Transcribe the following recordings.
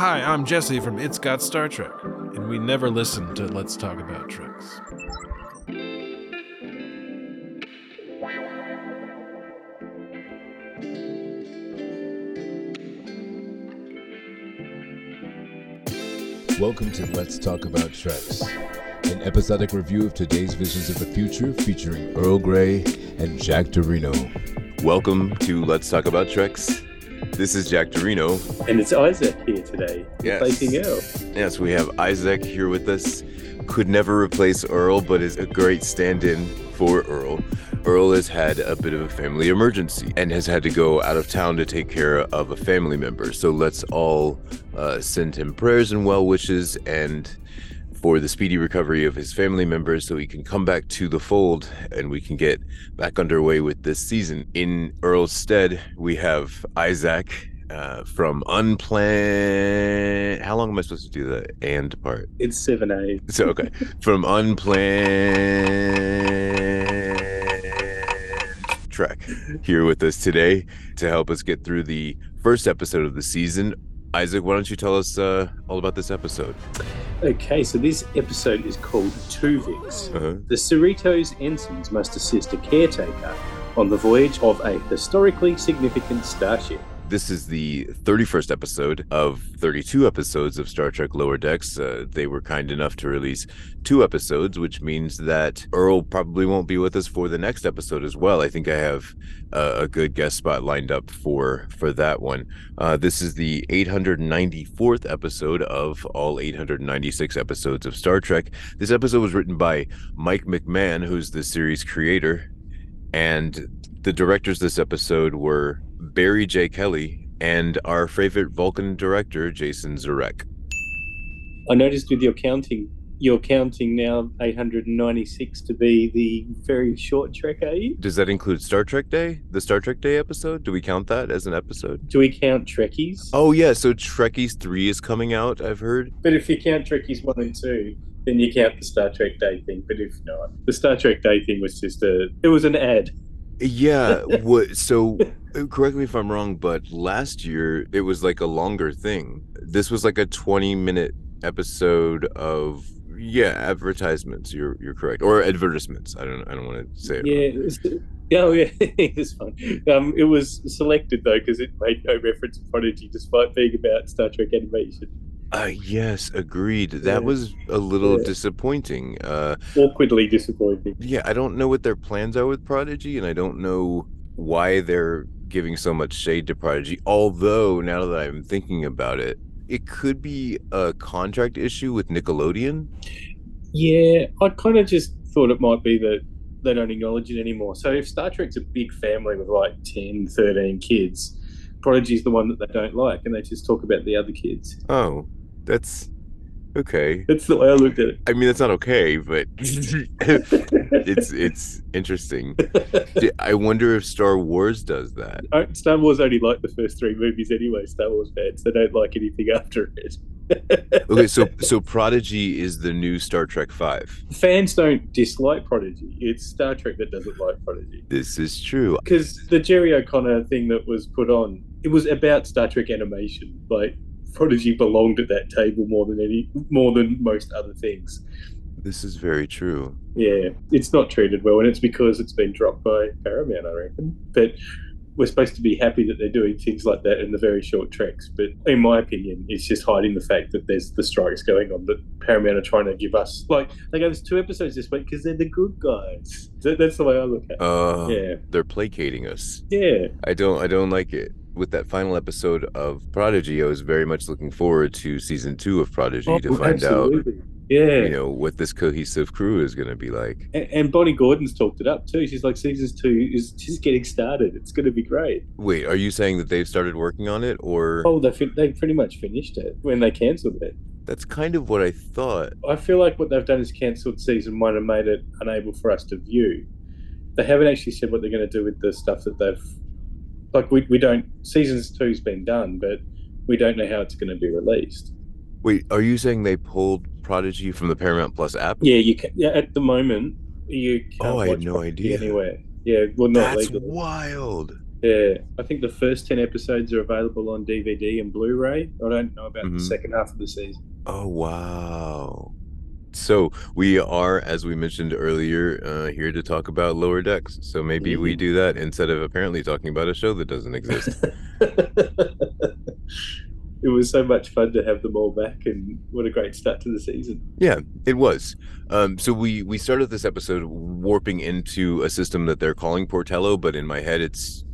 Hi, I'm Jesse from It's Got Star Trek, and we never listen to Let's Talk About Treks. Welcome to Let's Talk About Treks, an episodic review of today's visions of the future featuring Earl Grey and Jack Dorino. Welcome to Let's Talk About Treks. This is Jack Dorino. And it's Isaac here today, Yes. replacing Earl. Yes, we have Isaac here with us. Could never replace Earl, but is a great stand in for Earl. Earl has had a bit of a family emergency and has had to go out of town to take care of a family member. So let's all uh, send him prayers and well wishes and for the speedy recovery of his family members so he can come back to the fold and we can get back underway with this season. In Earl's stead, we have Isaac uh, from Unplanned. How long am I supposed to do the and part? It's 7A. So, okay. from Unplanned Trek here with us today to help us get through the first episode of the season. Isaac, why don't you tell us uh, all about this episode? Okay, so this episode is called Twovix. Uh-huh. The Cerritos ensigns must assist a caretaker on the voyage of a historically significant starship. This is the 31st episode of 32 episodes of Star Trek Lower Decks. Uh, they were kind enough to release two episodes, which means that Earl probably won't be with us for the next episode as well. I think I have uh, a good guest spot lined up for for that one. Uh, this is the 894th episode of all 896 episodes of Star Trek. This episode was written by Mike McMahan, who's the series creator, and the directors this episode were Barry J. Kelly and our favorite Vulcan director, Jason Zurek. I noticed with your counting, you're counting now 896 to be the very short Trek, are you? Does that include Star Trek Day? The Star Trek Day episode? Do we count that as an episode? Do we count Trekkies? Oh yeah, so Trekkies 3 is coming out, I've heard. But if you count Trekkies 1 and 2, then you count the Star Trek Day thing. But if not, the Star Trek Day thing was just a, it was an ad. Yeah, what so uh, correct me if I'm wrong, but last year it was like a longer thing. This was like a 20 minute episode of yeah, advertisements. You're you're correct. Or advertisements. I don't I don't want to say it. Yeah, was, oh, yeah, it's fun. Um, it was selected though because it made no reference to Prodigy, despite being about Star Trek animation. Uh, yes, agreed. That Yeah. was a little Yeah. disappointing. Uh, Awkwardly disappointing. yeah, I don't know what their plans are with Prodigy, and I don't know why they're giving so much shade to Prodigy. Although, now that I'm thinking about it, it could be a contract issue with Nickelodeon. Yeah, I kind of just thought it might be that they don't acknowledge it anymore. So if Star Trek's a big family with like 10, 13 kids, Prodigy's the one that they don't like, and they just talk about the other kids. Oh, that's okay. That's the way I looked at it. I mean, that's not okay, but it's it's interesting. I wonder if Star Wars does that. Star Wars only like the first three movies anyway. Star Wars fans, they don't like anything after it. Okay, so so Prodigy is the new Star Trek Five. fans don't dislike Prodigy. It's Star Trek that doesn't like Prodigy. This is true. Because the Jerry O'Connor thing that was put on, it was about Star Trek animation. Like Prodigy belonged at that table more than any, more than most other things. This is very true. Yeah, it's not treated well, and it's because it's been dropped by Paramount, I reckon. But we're supposed to be happy that they're doing things like that in the very short treks. But in my opinion, it's just hiding the fact that there's the strikes going on that Paramount are trying to give us. Like they gave us two episodes this week because they're the good guys. That's the way I look at it. Uh, Yeah. they're placating us. Yeah, I don't I don't like it. With that final episode of Prodigy, I was very much looking forward to season two of Prodigy to Oh, find out. Yeah, you know, what this cohesive crew is going to be like. and, and Bonnie Gordon's talked it up too. She's like, season two is just getting started. It's going to be great. Wait, are you saying that they've started working on it, or Oh, they they pretty much finished it when they cancelled it. that's kind of what I thought? I feel like what they've done is cancelled season one and made it unable for us to view. They haven't actually said what they're going to do with the stuff that they've. Like we we don't seasons two's been done, but we don't know how it's going to be released. Wait, are you saying they pulled Prodigy from the Paramount Plus app? Yeah, you can. Yeah, at the moment you. Can't Oh, I had no Prodigy idea. Anywhere. Yeah, well, not That's legally. wild. Yeah, I think the first 10 episodes are available on DVD and Blu ray. I don't know about Mhm. the second half of the season. Oh wow. So we are, as we mentioned earlier, uh, here to talk about lower decks. So maybe we Mhm. do that instead of apparently talking about a show that doesn't exist. it was so much fun to have them all back, and what a great start to the season. Yeah, it was. Um, so we we started this episode warping into a system that they're calling Portello, but in my head it's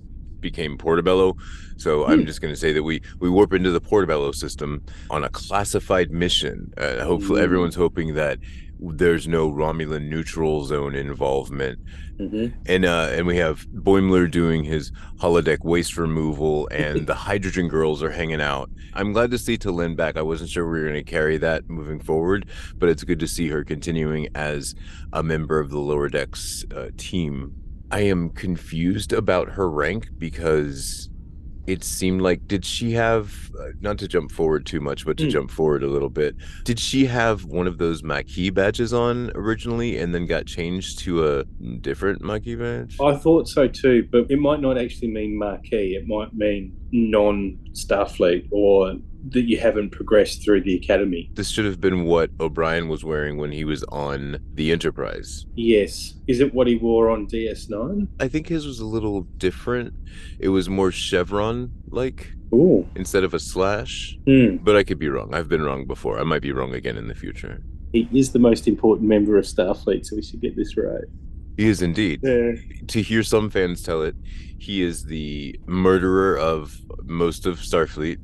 became Portobello. So I'm Hmm. just going to say that we we warp into the Portobello system on a classified mission. Uh, hopefully, Ooh. everyone's hoping that there's no Romulan neutral zone involvement, Mm-hmm. and uh, and we have Boimler doing his holodeck waste removal, and the hydrogen girls are hanging out. I'm glad to see T'Lyn back. I wasn't sure we were going to carry that moving forward, but it's good to see her continuing as a member of the lower decks uh, team. I am confused about her rank because it seemed like did she have uh, not to jump forward too much but to Hmm. jump forward a little bit did she have one of those Maquis badges on originally and then got changed to a different Maquis badge I thought so too, but it might not actually mean marquee. It might mean non Starfleet or that you haven't progressed through the academy. this should have been what O'Brien was wearing when he was on the Enterprise Yes. Is it what he wore on DS9? I think his was a little different it was more chevron like Ooh. instead of a slash Hmm. but I could be wrong I've been wrong before I might be wrong again in the future He is the most important member of Starfleet, so we should get this right. he is indeed Yeah. to hear some fans tell it, he is the murderer of most of Starfleet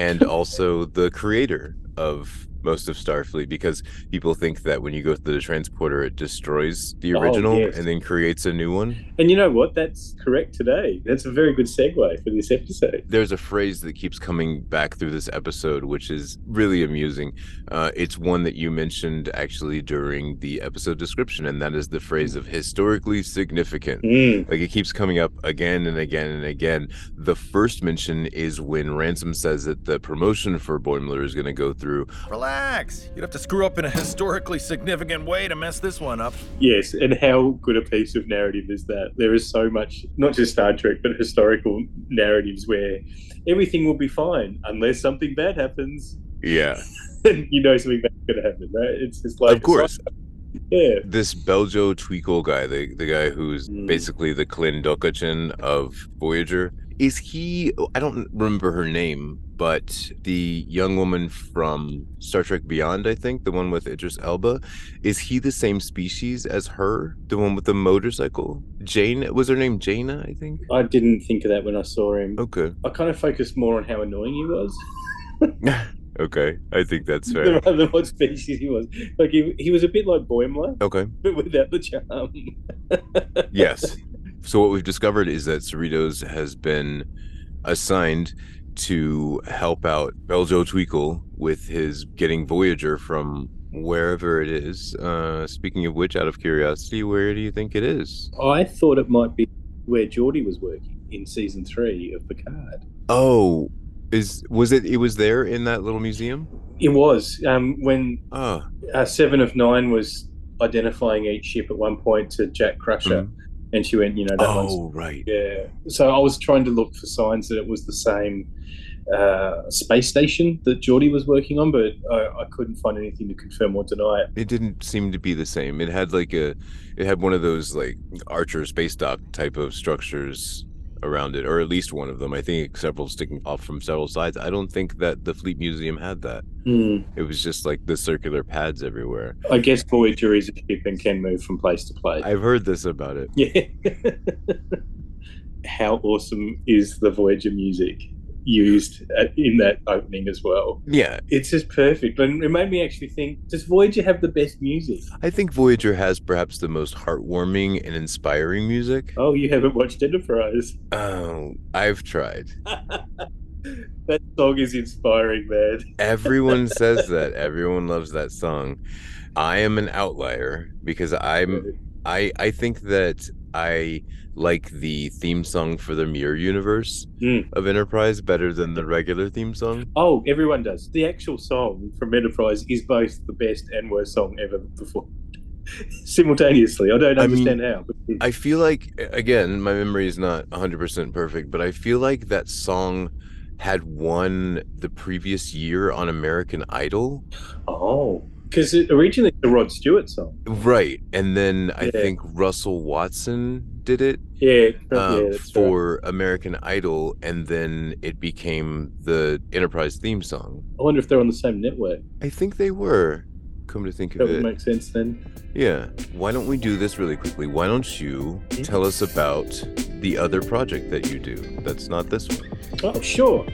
and also the creator of most of Starfleet because people think that when you go through the transporter, it destroys the Oh, original yes. and then creates a new one. And you know what? That's correct today. That's a very good segue for this episode. There's a phrase that keeps coming back through this episode, which is really amusing. Uh, it's one that you mentioned actually during the episode description, and that is the phrase of historically significant. Mm. Like it keeps coming up again and again and again. The first mention is when Ransom says that the promotion for Boimler is going to go through. Relax. You'd have to screw up in a historically significant way to mess this one up. Yes, and how good a piece of narrative is that? There is so much, not just Star Trek, but historical narratives where everything will be fine unless something bad happens. Yeah, And you know something bad's going to happen, right? It's just like, of course. yeah. This Beljo Tweakle guy, the, the guy who's Mm. basically the Klim Dokachin of Voyager, is he? I don't remember her name, but the young woman from Star Trek Beyond, I think, the one with Idris Elba, is he the same species as her? The one with the motorcycle? Jane? Was her name Jaina, I think? I didn't think of that when I saw him. Okay. I kind of focused more on how annoying he was okay. I think that's fair. rather than what species he was. Like, he, he was a bit like Boimler, Okay. but without the charm. Yes. So what we've discovered is that Cerritos has been assigned to help out Beljo Tweakle with his getting Voyager from wherever it is. Uh, speaking of which, out of curiosity, where do you think it is? I thought it might be where Geordi was working in season three of Picard. Oh, is was it? It was there in that little museum. It was um, when Oh, uh, Seven of Nine was identifying each ship at one point to Jack Crusher, and she went, you know, that one's oh, right. yeah. So I was trying to look for signs that it was the same uh, space station that Geordi was working on, but I, I couldn't find anything to confirm or deny it. It didn't seem to be the same. It had like a, it had one of those like Archer space dock type of structures around it, or at least one of them. I think several sticking off from several sides. I don't think that the Fleet Museum had that. Hmm. It was just like the circular pads everywhere. I guess Voyager is a ship and can move from place to place. I've heard this about it. Yeah. How awesome is the Voyager music used at, in that opening as well? Yeah, It's just perfect. And it made me actually think does Voyager have the best music? I think Voyager has perhaps the most heartwarming and inspiring music. Oh, you haven't watched Enterprise. Oh, um, I've tried. that song is inspiring, man. Everyone says that. Everyone loves that song. I am an outlier because I'm I I think that I like the theme song for the Mirror Universe Mm. of Enterprise better than the regular theme song. Oh, everyone does. The actual song from Enterprise is both the best and worst song ever before. simultaneously. I don't I mean, understand how. But I feel like again, my memory is not 100% perfect, but I feel like that song had won the previous year on American Idol. oh, because originally it's a Rod Stewart song. Right. And then I Yeah. think Russell Watson did it Yeah, uh, yeah, right. for American Idol and then it became the Enterprise theme song. I wonder if they're on the same network. I think they were. Come to think That of it, that would make sense then. Yeah. Why don't we do this really quickly? Why don't you tell us about the other project that you do that's not this one? Oh, sure.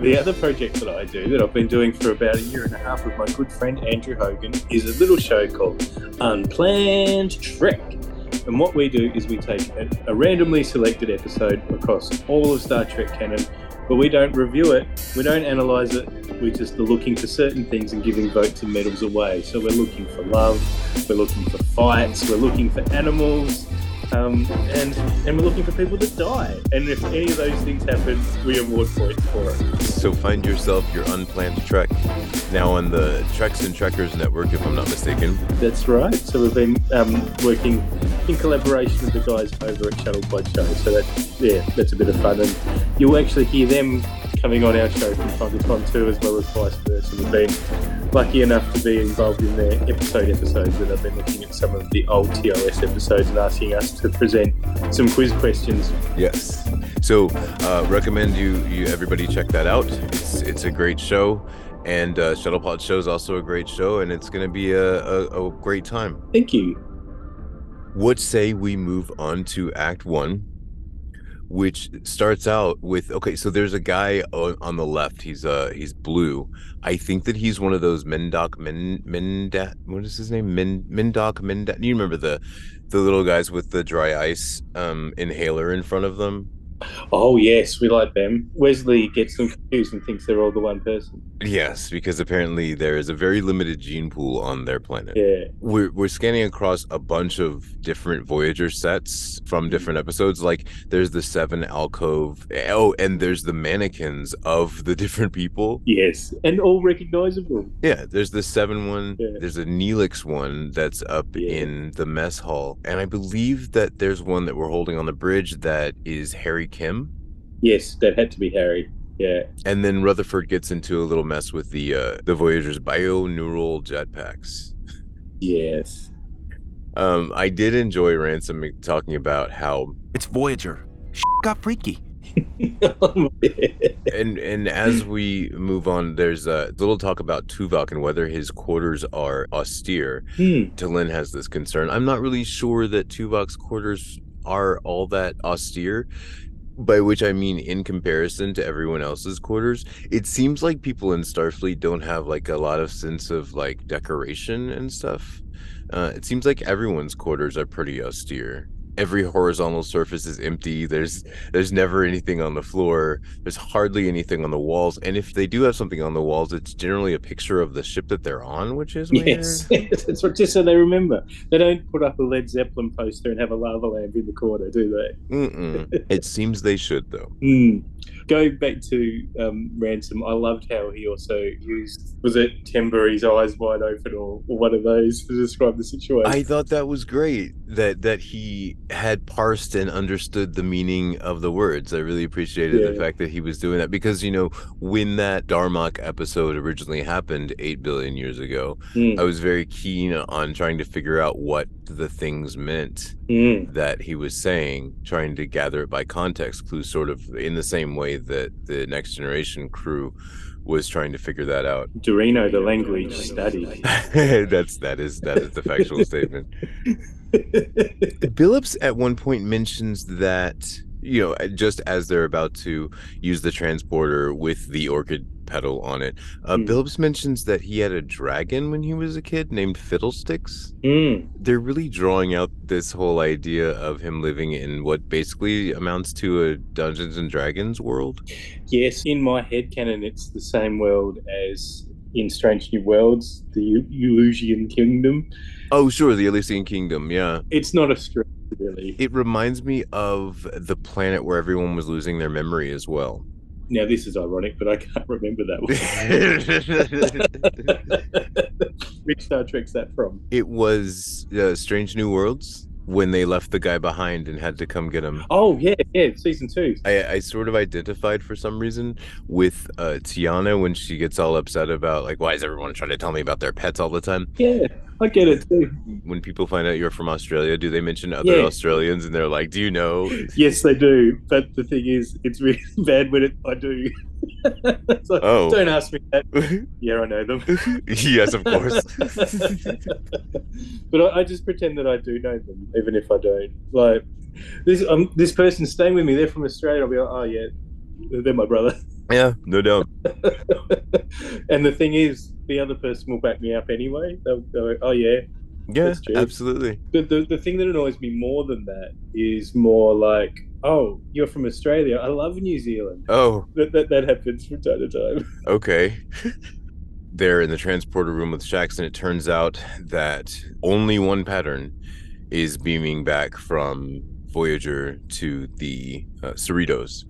The other project that I do, that I've been doing for about a year and a half with my good friend Andrew Hogan, is a little show called Unplanned Trek. And what we do is we take a, randomly selected episode across all of Star Trek canon, but we don't review it, we don't analyze it, we're just looking for certain things and giving votes and medals away. So we're looking for love, we're looking for fights, we're looking for animals, um, and and we're looking for people to die. And if any of those things happen, we award points for it. So find yourself your unplanned trek now on the Treks and Trekkers network, if I'm not mistaken. That's right. So we've been um, working in collaboration with the guys over at Shuttle Pod Show. So that yeah, that's a bit of fun, and you'll actually hear them coming on our show from time to time too, as well as vice versa. We've been lucky enough to be involved in their episode episodes, and I've been looking at some of the old TOS episodes and asking us to present some quiz questions. Yes. So uh, recommend you you everybody check that out. It's it's a great show, and uh, Shuttlepod Show is also a great show, and it's going to be a, a, a great time. Thank you. What say we move on to Act One, which starts out with okay. So there's a guy on, on the left. He's uh he's blue. I think that he's one of those Mendoc Men Mendat. What is his name? Men Mendoc Mendat. You remember the the little guys with the dry ice um inhaler in front of them? Oh yes, we like them. Wesley gets them confused and thinks they're all the one person. Yes, because apparently there is a very limited gene pool on their planet. Yeah. We're we're scanning across a bunch of different Voyager sets from mm-hmm. different episodes. Like there's the seven alcove. Oh, and there's the mannequins of the different people. Yes, and all recognizable. Yeah, there's the seven one. Yeah. There's a Neelix one that's up Yeah. in the mess hall, and I believe that there's one that we're holding on the bridge that is Harry Kim. Yes, that had to be Harry. Yeah. And then Rutherford gets into a little mess with the uh, the Voyager's bioneural gel packs. Yes. Um, I did enjoy Ransom talking about how It's Voyager. got freaky. and and as we move on, there's a little talk about Tuvok and whether his quarters are austere. Hmm. T'Lyn has this concern. I'm not really sure that Tuvok's quarters are all that austere. By which I mean in comparison to everyone else's quarters. It seems like people in Starfleet don't have like a lot of sense of like decoration and stuff. Uh, it seems like everyone's quarters are pretty austere. Every horizontal surface is empty. There's there's never anything on the floor. There's hardly anything on the walls. And if they do have something on the walls, it's generally a picture of the ship that they're on, which is weird. Yes, that's just so they remember. They don't put up a Led Zeppelin poster and have a lava lamp in the corner, do they? Mm-mm. it seems they should though. Hmm. Going back to um, Ransom, I loved how he also used was it timber, his eyes wide open, or, or one of those to describe the situation. I thought that was great that that he had parsed and understood the meaning of the words. I really appreciated the fact that he was doing that because you know when that Darmok episode originally happened 8 billion years ago, Hmm. I was very keen on trying to figure out what the things meant Hmm. that he was saying, trying to gather it by context clues, sort of in the same way that the Next Generation crew was trying to figure that out. Dorino, the language study. That's that is that is the factual statement. Billups at one point mentions that you know just as they're about to use the transporter with the orchid petal on it, uh. Billups mentions that he had a dragon when he was a kid named Fiddlesticks. Hmm. They're really drawing out this whole idea of him living in what basically amounts to a Dungeons and Dragons world. Yes, in my head canon, it's the same world as in Strange New Worlds, the Eleusinian Kingdom. Oh, sure, the Elysian Kingdom. Yeah, It's not a stretch, really. it reminds me of the planet where everyone was losing their memory as well. Now, this is ironic, but I can't remember that one. which Star Trek's that from? It was uh, Strange New Worlds when they left the guy behind and had to come get him. Oh yeah, yeah, season two. I, I sort of identified for some reason with uh, T'Ana when she gets all upset about like why is everyone trying to tell me about their pets all the time? Yeah, I get it too. When people find out you're from Australia, do they mention other Yeah. Australians and they're like, "Do you know?" Yes, they do. But the thing is, it's really bad when it, I do. Like, Oh. Don't ask me that. Yeah, I know them. yes, of course. but I, I just pretend that I do know them, even if I don't. Like this, um, this person's staying with me. They're from Australia. I'll be like, oh yeah, they're my brother. yeah, no doubt. and the thing is, the other person will back me up anyway. They'll go, oh yeah. Yeah, absolutely. The, the the thing that annoys me more than that is more like, oh, you're from Australia. I love New Zealand. Oh, That that, that happens from time to time. okay. They're in the transporter room with and it turns out that only one pattern is beaming back from Voyager to the uh, Cerritos.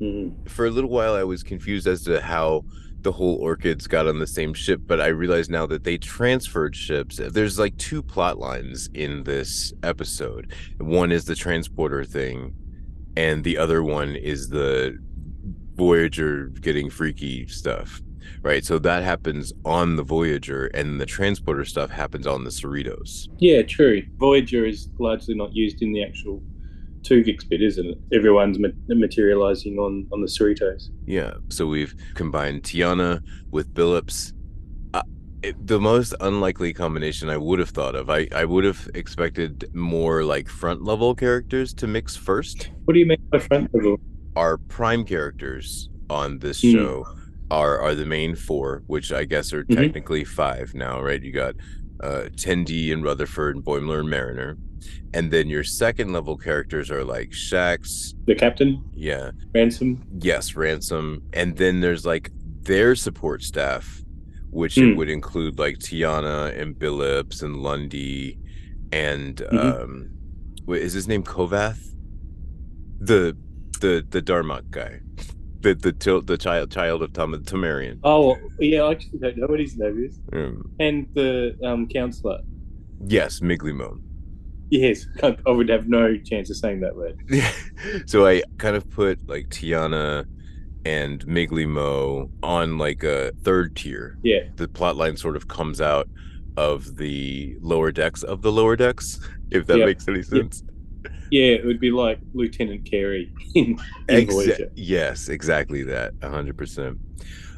For a little while, I was confused as to how the whole Orchids got on the same ship, but I realize now that they transferred ships. There's like two plot lines in this episode. One is the transporter thing, and the other one is the Voyager getting freaky stuff. Right, so that happens on the Voyager, and the transporter stuff happens on the Cerritos. Yeah, true. Voyager is largely not used in the actual Tuvix bit, isn't it? Everyone's ma- materializing on on the Cerritos. Yeah, so we've combined T'Ana with Billups. Uh, it, the most unlikely combination I would have thought of. I, I would have expected more like front level characters to mix first. What do you mean by front level? Our prime characters on this Hmm. show are are the main four, which I guess are Mhm. technically five now, right? You got uh Tendi and Rutherford and Boimler and Mariner. And then your second level characters are like Shax, The captain, yeah, ransom. yes, ransom, and then there's like their support staff, which it would include like T'Ana and Billups and Lundy, and Mhm. um, wait, is his name Kovath? The the the Darmok guy, the the til- the child child of Tom Tamarian. Oh, yeah. I actually don't know what his name is. Um, And the um, counselor. yes, Migleemo. Yes, I would have no chance of saying that word. so I kind of put like T'Ana and Migleemo on like a third tier. Yeah. The plot line sort of comes out of the lower decks of the lower decks, if that makes any sense. Yeah, it would be like Lieutenant Carey in, in Exa- Voyager. yes, exactly that. hundred percent.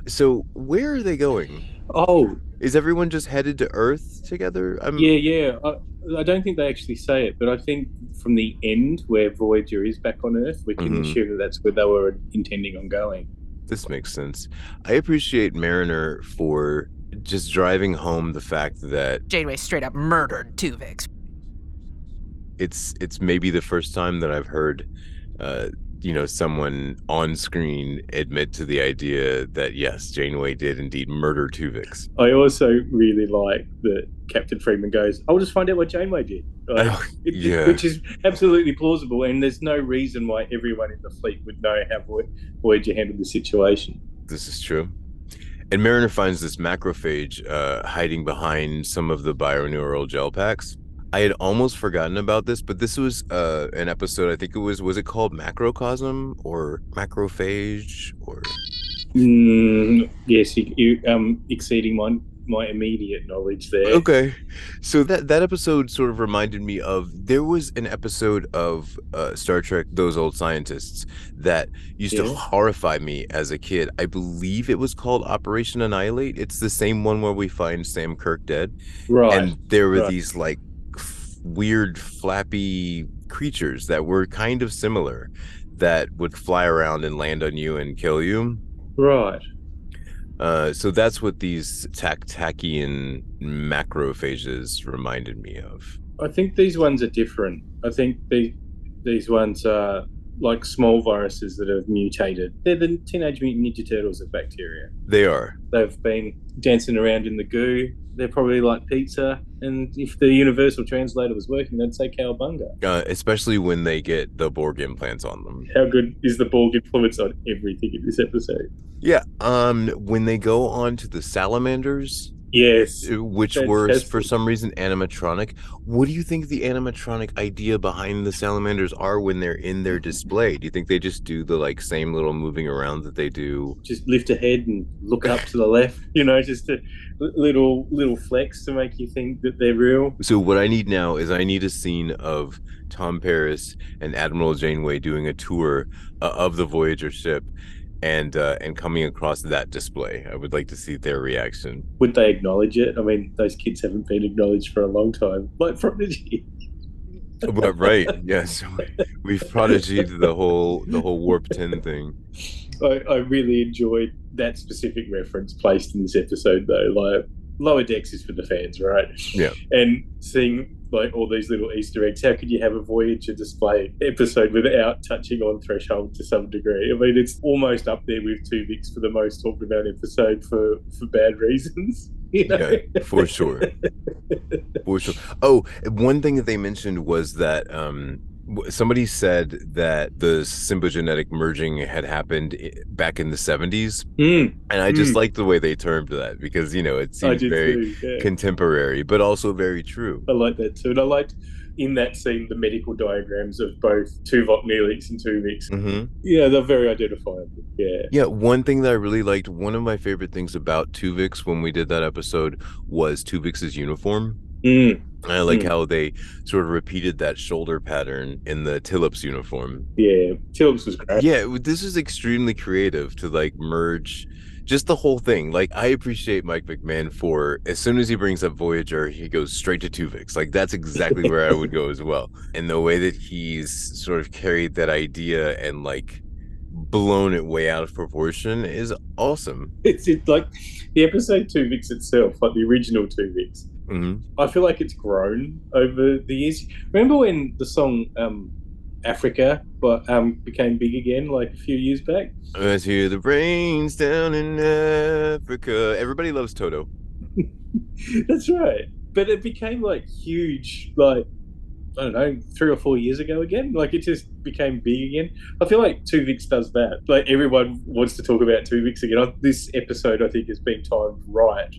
So where are they going? Oh, Is everyone just headed to Earth together? I'm, yeah, yeah. I, I don't think they actually say it, but I think from the end where Voyager is back on Earth, we can Mhm. assume that that's where they were intending on going. This makes sense. I appreciate Mariner for just driving home the fact that Janeway straight up murdered Tuvix. it's it's maybe the first time that I've heard uh you know someone on screen admit to the idea that yes Janeway did indeed murder Tuvix. I also really like that Captain Freeman goes, "I'll just find out what Janeway did," Like, Oh, it- yeah. which is absolutely plausible, and there's no reason why everyone in the fleet would know how Voy- Voyager handled the situation. This is true. And Mariner finds this macrophage uh, hiding behind some of the bioneural gel packs. I had almost forgotten about this, but this was uh, an episode. I think it was was it called Macrocosm or Macrophage or Mm, yes, you, you um exceeding my my immediate knowledge there. Okay. So that that episode sort of reminded me of there was an episode of uh, Star Trek Those Old Scientists that used to horrify me as a kid. I believe it was called Operation Annihilate. It's the same one where we find Sam Kirk dead Right. and there were right. these like weird flappy creatures that were kind of similar that would fly around and land on you and kill you. right. Uh, so that's what these tactacian macrophages reminded me of. I think these ones are different. I think the, these ones are like small viruses that have mutated. They're the Teenage Mutant Ninja Turtles of bacteria. They are. They've been dancing around in the goo. They're probably like pizza. And if the universal translator was working, they'd say cowabunga. Uh, especially when they get the Borg implants on them. How good is the Borg influence on everything in this episode? Yeah. Um. When they go on to the salamanders, Yes. uh, which were for some reason animatronic. What do you think the animatronic idea behind the salamanders are when they're in their display? Do you think they just do the like same little moving around that they do? Just lift a head and look up to the left. You know, just a little little flex to make you think that they're real. So what I need now is I need a scene of Tom Paris and Admiral Janeway doing a tour uh, of the Voyager ship and uh, and coming across that display. I would like to see their reaction. Would they acknowledge it? I mean, those kids haven't been acknowledged for a long time. Like Prodigy. But right, yes, we've prodigied the whole the whole warp ten thing. I, I really enjoyed that specific reference placed in this episode, though. Like, Lower Decks is for the fans, right? Yeah. And seeing like all these little Easter eggs, how could you have a Voyager display episode without touching on Threshold to some degree? I mean, it's almost up there with Tuvix for the most talked about episode for for bad reasons. You know? Yeah, for sure. For sure. Oh, one thing that they mentioned was that um somebody said that the symbiogenetic merging had happened back in the 70s Mm, and I just Mm. like the way they termed that because you know it seems very too. Yeah. contemporary but also very true. I like that too. And I liked in that scene the medical diagrams of both Tuvok Neelix and Tuvix. hmm Yeah, they're very identifiable. Yeah. Yeah, one thing that I really liked, one of my favorite things about Tuvix when we did that episode was Tuvix's uniform. Mm, I like Mm. how they sort of repeated that shoulder pattern in the Tillips uniform. yeah. Tilps was great. Yeah, this is extremely creative to like merge just the whole thing. Like I appreciate Mike McMahan for as soon as he brings up Voyager, he goes straight to Tuvix. Like that's exactly where I would go as well. And the way that he's sort of carried that idea and like blown it way out of proportion is awesome. It's, it's like the episode Tuvix itself, like the original Tuvix. Hmm I feel like it's grown over the years. Remember when the song um, Africa but um, became big again like a few years back? Let's hear the brains down in Africa. Everybody loves Toto. That's right. But it became like huge, like I don't know, three or four years ago again. Like it just became big again. I feel like two Tuvix does that. Like everyone wants to talk about two Tuvix again. This episode, I think, has been timed right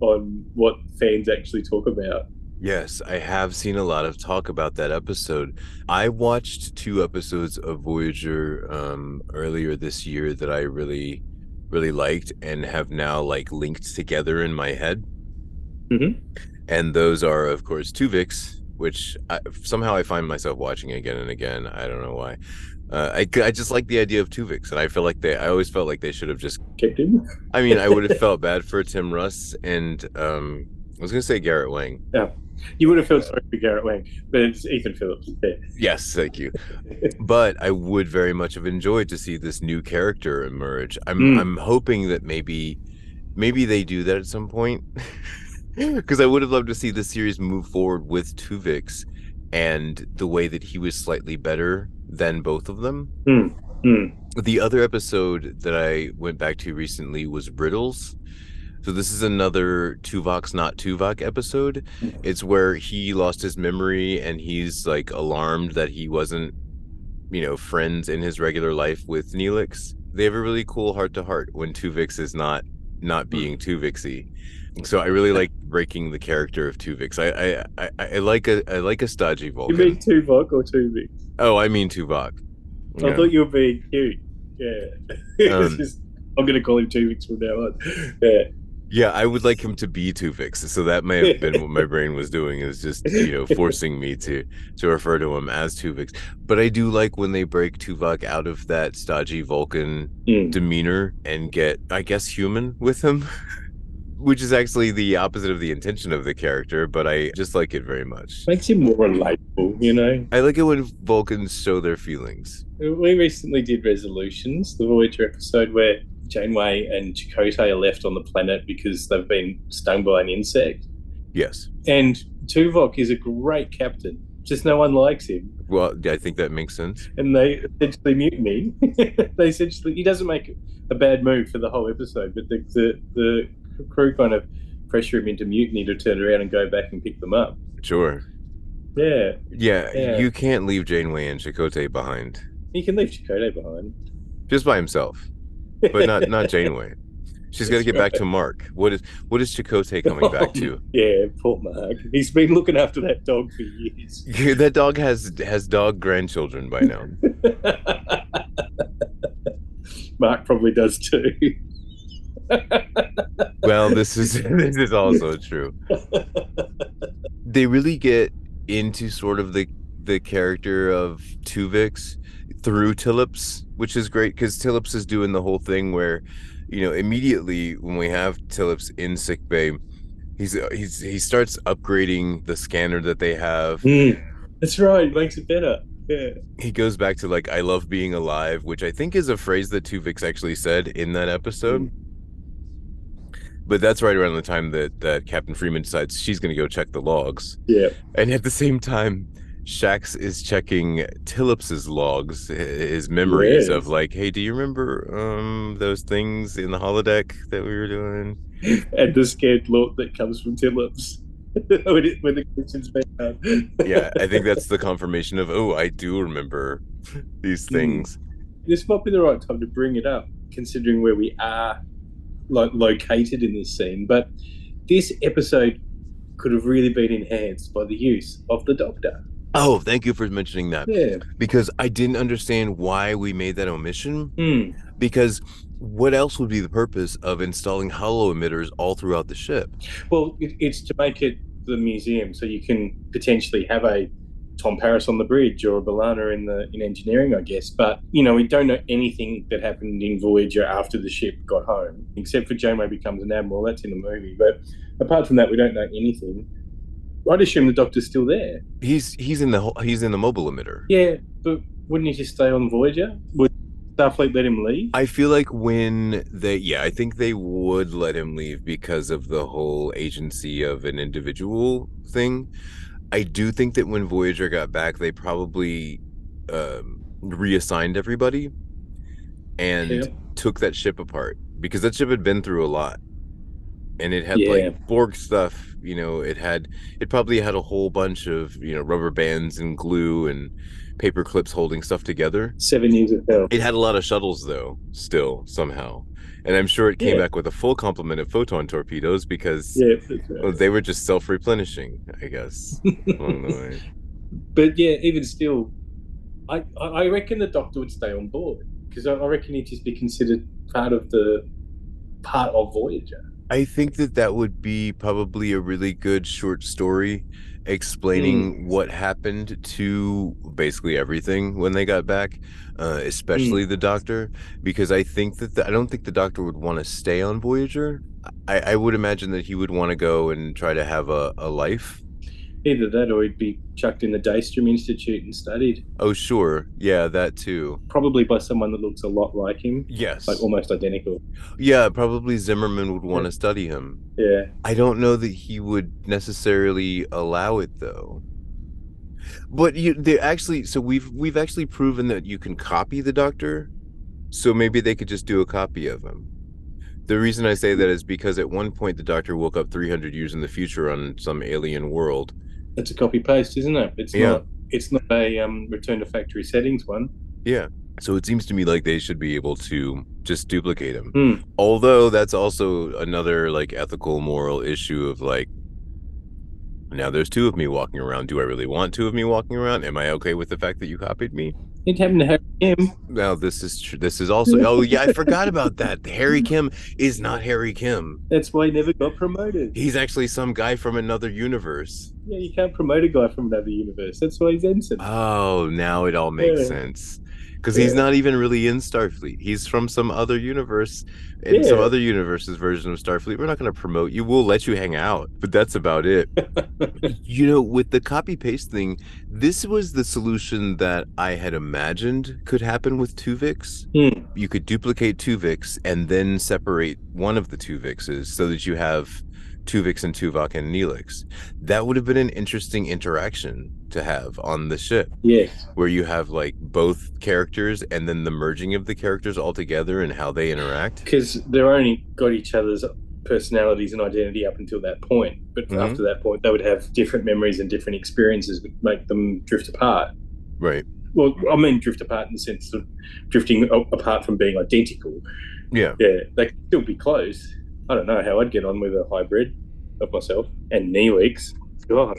on what fans actually talk about. Yes, I have seen a lot of talk about that episode. I watched two episodes of Voyager um earlier this year that I really really liked and have now like linked together in my head. Mhm. And those are of course Tuvix, which I, somehow I find myself watching again and again. I don't know why. Uh, I, I just like the idea of Tuvix, and I feel like they. I always felt like they should have just kicked him. I mean, I would have felt bad for Tim Russ and um I was gonna say Garrett Wang. Yeah, you would have felt sorry for Garrett Wang, but it's Ethan Phillips. Yes, thank you. But I would very much have enjoyed to see this new character emerge. I'm Mm. I'm hoping that maybe maybe they do that at some point. Because I would have loved to see the series move forward with Tuvix and the way that he was slightly better than both of them. Hmm, hmm. The other episode that I went back to recently was Riddles. So this is another Tuvok's not Tuvok episode. Hmm. It's where he lost his memory and he's like alarmed that he wasn't, you know, friends in his regular life with Neelix. They have a really cool heart to heart when Tuvix is not not hmm. being Tuvixy. So I really like breaking the character of Tuvix. I I, I, I like a I like a stodgy Vulcan. You mean Tuvok or Tuvix? Oh, I mean Tuvok. I Yeah. thought you were being cute. Yeah. Um, just- I'm going to call him Tuvix from now on. Yeah. Yeah, I would like him to be Tuvix. So that may have been what my brain was doing is just, you know, forcing me to to refer to him as Tuvix. But I do like when they break Tuvok out of that stodgy Vulcan Mm. demeanor and get, I guess, human with him. Which is actually the opposite of the intention of the character, but I just like it very much. Makes him more relatable, you know? I like it when Vulcans show their feelings. We recently did Resolutions, the Voyager episode where Janeway and Chakotay are left on the planet because they've been stung by an insect. Yes. And Tuvok is a great captain, just no one likes him. Well, I think that makes sense. And they essentially mutiny. they essentially, he doesn't make a bad move for the whole episode, but the, the, the crew kind of pressure him into mutiny to turn around and go back and pick them up. Sure. Yeah, Yeah, Yeah. you can't leave Janeway and Chakotay behind he can leave Chakotay behind. just by himself. but not not Janeway. She's got to get back to Mark. What is what is Chakotay coming back oh, to? yeah, poor Mark. He's been looking after that dog for years. that dog has has dog grandchildren by now. Mark probably does too. Well, this is this is also true. They really get into sort of the the character of Tuvix through Tillips, which is great because Tillips is doing the whole thing where, you know, immediately when we have Tillips in sick bay, he's he's he starts upgrading the scanner that they have. Mm, that's right. Makes it better. Yeah. He goes back to like "I love being alive," which I think is a phrase that Tuvix actually said in that episode. But that's right around the time that that Captain Freeman decides she's going to go check the logs. Yeah. And at the same time, Shax is checking Tillips's logs, his memories of like, hey, do you remember um those things in the holodeck that we were doing? And the scared look that comes from Tillips when, it, when the question's been done. Yeah, I think that's the confirmation of, oh, I do remember these Hmm. things. this might be the right time to bring it up, considering where we are like located in this scene. But this episode could have really been enhanced by the use of the Doctor. Oh, thank you for mentioning that Yeah. because I didn't understand why we made that omission. Hmm. Because what else would be the purpose of installing holo emitters all throughout the ship? Well, it, it's to make it the museum, so you can potentially have a Tom Paris on the bridge or a B'Elanna in the in engineering, I guess. But you know, we don't know anything that happened in Voyager after the ship got home, except for Janeway becomes an admiral. That's in the movie. But apart from that, we don't know anything. I'd assume the Doctor's still there. He's he's in the he's in the mobile emitter. Yeah, but wouldn't he just stay on Voyager? Would Starfleet let him leave? I feel like when they, yeah, I think they would let him leave because of the whole agency of an individual thing. I do think that when Voyager got back, they probably um, reassigned everybody and Yeah. took that ship apart because that ship had been through a lot. And it had Yeah. like Borg stuff, you know, it had, it probably had a whole bunch of, you know, rubber bands and glue and paper clips holding stuff together. Seven years hell. It had a lot of shuttles though, still somehow, and I'm sure it came Yeah. back with a full complement of photon torpedoes because Yeah, right. they were just self-replenishing, I guess, along the way. But yeah, even still, I I I reckon the Doctor would stay on board because I, I reckon he'd just be considered part of the part of Voyager. I think that that would be probably a really good short story explaining what happened to basically everything when they got back, uh, especially the Doctor, because I think that the, I don't think the Doctor would want to stay on Voyager. I, I would imagine that he would want to go and try to have a, a life. Either that, or he'd be chucked in the Daystrom Institute and studied, Oh, sure. Yeah, that too. probably by someone that looks a lot like him, Yes. like almost identical. yeah, probably Zimmerman would want to study him. Yeah, I don't know that he would necessarily allow it though. But you they actually so we've we've actually proven that you can copy the doctor. So maybe they could just do a copy of him. The reason I say that is because at one point the doctor woke up 300 years in the future on some alien world. That's a copy paste, isn't it? It's Yeah. not. It's not a um, return to factory settings one. Yeah. So it seems to me like they should be able to just duplicate him. Hmm. Although that's also another like ethical moral issue of like now there's two of me walking around. Do I really want two of me walking around? Am I okay with the fact that you copied me? It happened to Harry Kim. Now this is tr- this is also oh yeah, I forgot about that. Harry Kim is not Harry Kim. That's why he never got promoted. He's actually some guy from another universe. Yeah, you can't promote a guy from another universe. That's why he's ensign. Oh, now it all makes Yeah. sense. Because he's not even really in Starfleet. He's from some other universe, in some other universe's version of Starfleet. We're not going to promote you. We'll let you hang out, but that's about it. you know, with the copy paste thing, this was the solution that I had imagined could happen with Tuvix. Hmm. You could duplicate Tuvix and then separate one of the Tuvixes so that you have Tuvix and Tuvok and Neelix. That would have been an interesting interaction to have on the ship Yes. where you have like both characters and then the merging of the characters all together and how they interact. because they're only got each other's personalities and identity up until that point. But Mhm. after that point, they would have different memories and different experiences that make them drift apart. Right. Well, I mean, drift apart in the sense of drifting apart from being identical. Yeah. Yeah, they could still be close. I don't know how I'd get on with a hybrid of myself and Neelix. God,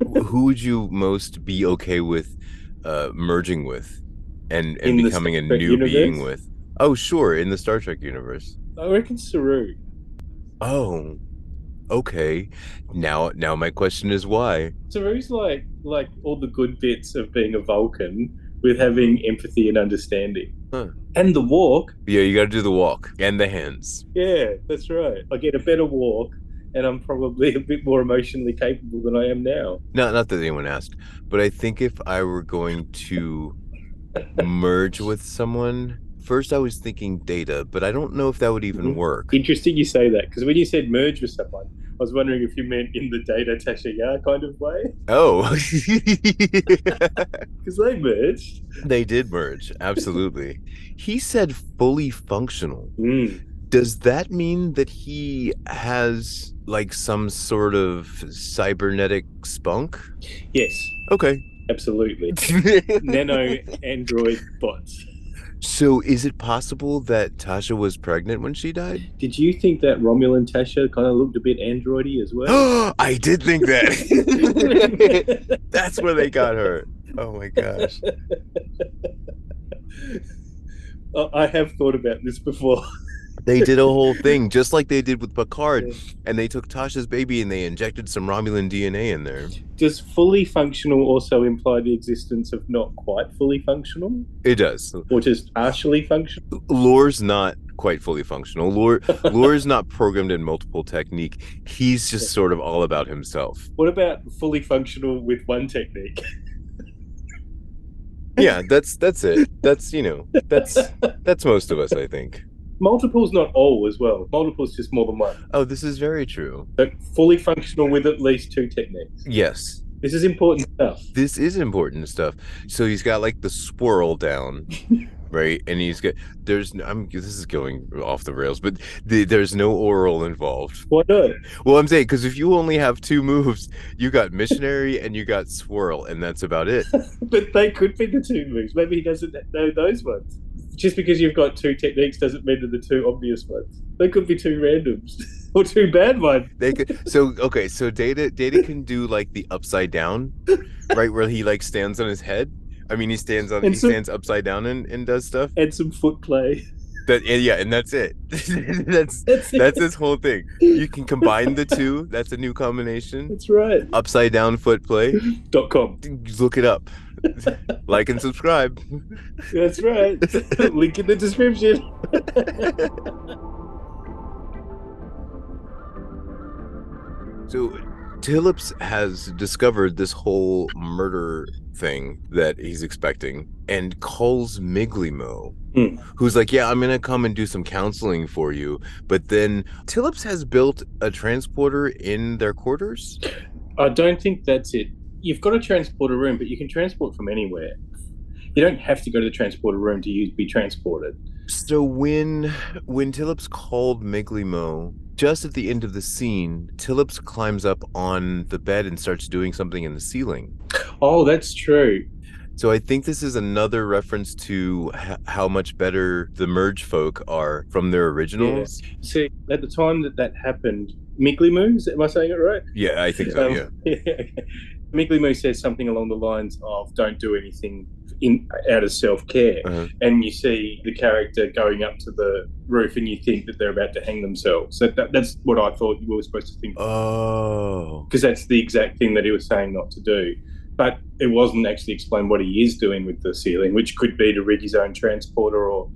Who would you most be okay with uh, merging with and, and becoming a new being with? Oh, sure, in the Star Trek universe. I reckon Saru. Oh, okay. Now, now my question is why? Saru's like like all the good bits of being a Vulcan with having empathy and understanding. Huh. And the walk. Yeah, you got to do the walk and the hands. Yeah, that's right. I get a better walk and I'm probably a bit more emotionally capable than I am now. Not, not that anyone asked, but I think if I were going to merge with someone, first I was thinking data, but I don't know if that would even Mhm. work. Interesting you say that because when you said merge with someone, I was wondering if you meant in the data Tasha Yar kind of way Oh, because they merged. they did merge. Absolutely. He said fully functional. Mm. Does that mean that he has like some sort of cybernetic spunk? Yes, Okay. absolutely. Nano android bots. so is it possible that Tasha was pregnant when she died? Did you think that Romulan Tasha kind of looked a bit androidy as well? I did think that. That's where they got her. Oh my gosh. I- I have thought about this before. They did a whole thing just like they did with Picard, and they took Tasha's baby and they injected some Romulan DNA in there. Does fully functional also imply the existence of not quite fully functional, It does. or just partially functional? Lore's not quite fully functional. Lore Lore's not programmed in multiple technique. He's just sort of all about himself. What about fully functional with one technique? Yeah, that's that's it. That's you know, that's that's most of us, I think. Multiple's not all as well. Multiple's just more than one. Oh, this is very true. So fully functional with at least two techniques. Yes. This is important stuff. This is important stuff. So he's got like the swirl down, right? And he's got there's i'm this is going off the rails, but the, there's no oral involved. Why not? Well, I'm saying because if you only have two moves, you got missionary and you got swirl, and that's about it. But they could be the two moves. Maybe he doesn't know those ones. Just because you've got two techniques doesn't mean they're the two obvious ones. They could be two randoms or two bad ones. They could so okay, so Data Data can do like the upside down, right where he like stands on his head. I mean, he stands on And he so- stands upside down and, and does stuff. And some foot play. That and yeah, and that's it. that's That's it. that's his whole thing. You can combine the two. That's a new combination. That's right. Upside down foot play. Dot com. Look it up. like and subscribe. That's right. Link in the description. So Tillips has discovered this whole murder thing that he's expecting and calls Migleemo, Hmm. who's like, Yeah, I'm gonna come and do some counseling for you. But then Tillips has built a transporter in their quarters. I don't think that's it. You've got to a room, but you can transport from anywhere. You don't have to go to the transporter room to use, be transported. So when when Tillips called Migleemo, just at the end of the scene, Tillips climbs up on the bed and starts doing something in the ceiling. Oh, that's true. So I think this is another reference to h- how much better the merge folk are from their originals. See, at the time that that happened, Migleemo, am I saying it right? Yeah, I think so. Um, yeah. okay. Migleemo says something along the lines of "Don't do anything in out of self care," Uh-huh. and you see the character going up to the roof, and you think that they're about to hang themselves. That, that, that's what I thought you were supposed to think, Oh. because that's the exact thing that he was saying not to do. But it wasn't actually explained what he is doing with the ceiling, which could be to rig his own transporter or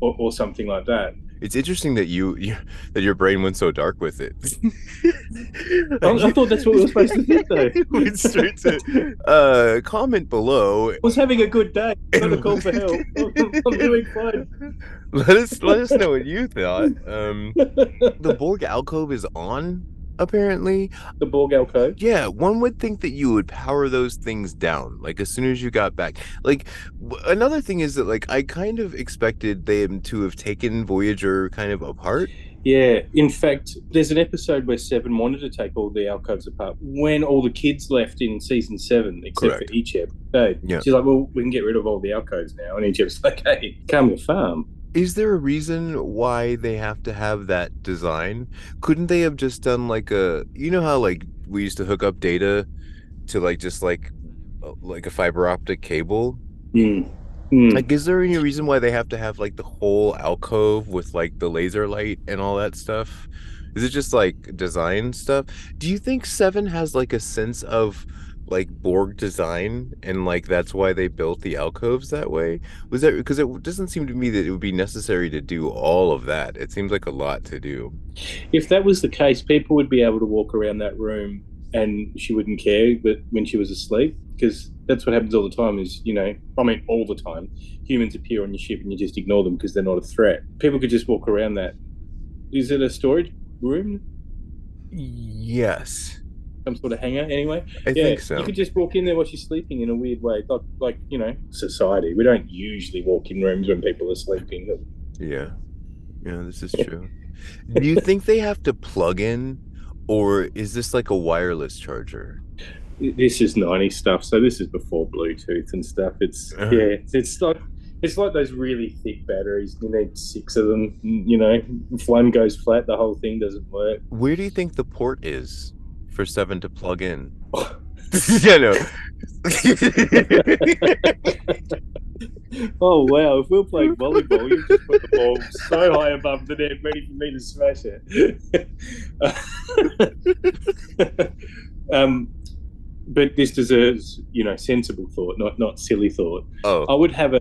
or, or something like that. It's interesting that you, you that your brain went so dark with it. I, I thought that's what we were supposed to think, though. went straight to uh comment below was having a good day. Not a call for help. I'm doing fine. let us let us know what you thought um the borg alcove is on apparently The Borg alcove. yeah one would think that you would power those things down like as soon as you got back like w- another thing is that like i kind of expected them to have taken voyager kind of apart Yeah. In fact, there's an episode where Seven wanted to take all the alcoves apart when all the kids left in season seven, except Correct. for Icheb. So Yeah. she's like, "Well, we can get rid of all the alcoves now." And Icheb's like, "Hey, come to farm." Is there a reason why they have to have that design? Couldn't they have just done like a you know how like we used to hook up data to like just like uh, like a fiber optic cable? Mm. Mm. Like is there any reason why they have to have like the whole alcove with like the laser light and all that stuff? Is it just like design stuff? Do you think 7 has like a sense of like Borg design and like that's why they built the alcoves that way? Was that because it doesn't seem to me that it would be necessary to do all of that. It seems like a lot to do. If that was the case, people would be able to walk around that room and she wouldn't care but when she was asleep because that's what happens all the time is you know i mean all the time humans appear on your ship and you just ignore them because they're not a threat people could just walk around that is it a storage room Yes. Some sort of hangar anyway I yeah think so. you could just walk in there while she's sleeping in a weird way like like you know society we don't usually walk in rooms when people are sleeping Yeah. Yeah, this is true. Do you think they have to plug in or is this like a wireless charger? this is 90 stuff so this is before bluetooth and stuff it's Uh-huh. yeah it's like it's like those really thick batteries you need six of them you know if one goes flat the whole thing doesn't work Where do you think the port is for 7 to plug in? yeah, no. oh wow if we're playing volleyball you just put the ball so high above the net ready for me to smash it um but this deserves you know sensible thought not not silly thought Oh. I would have a.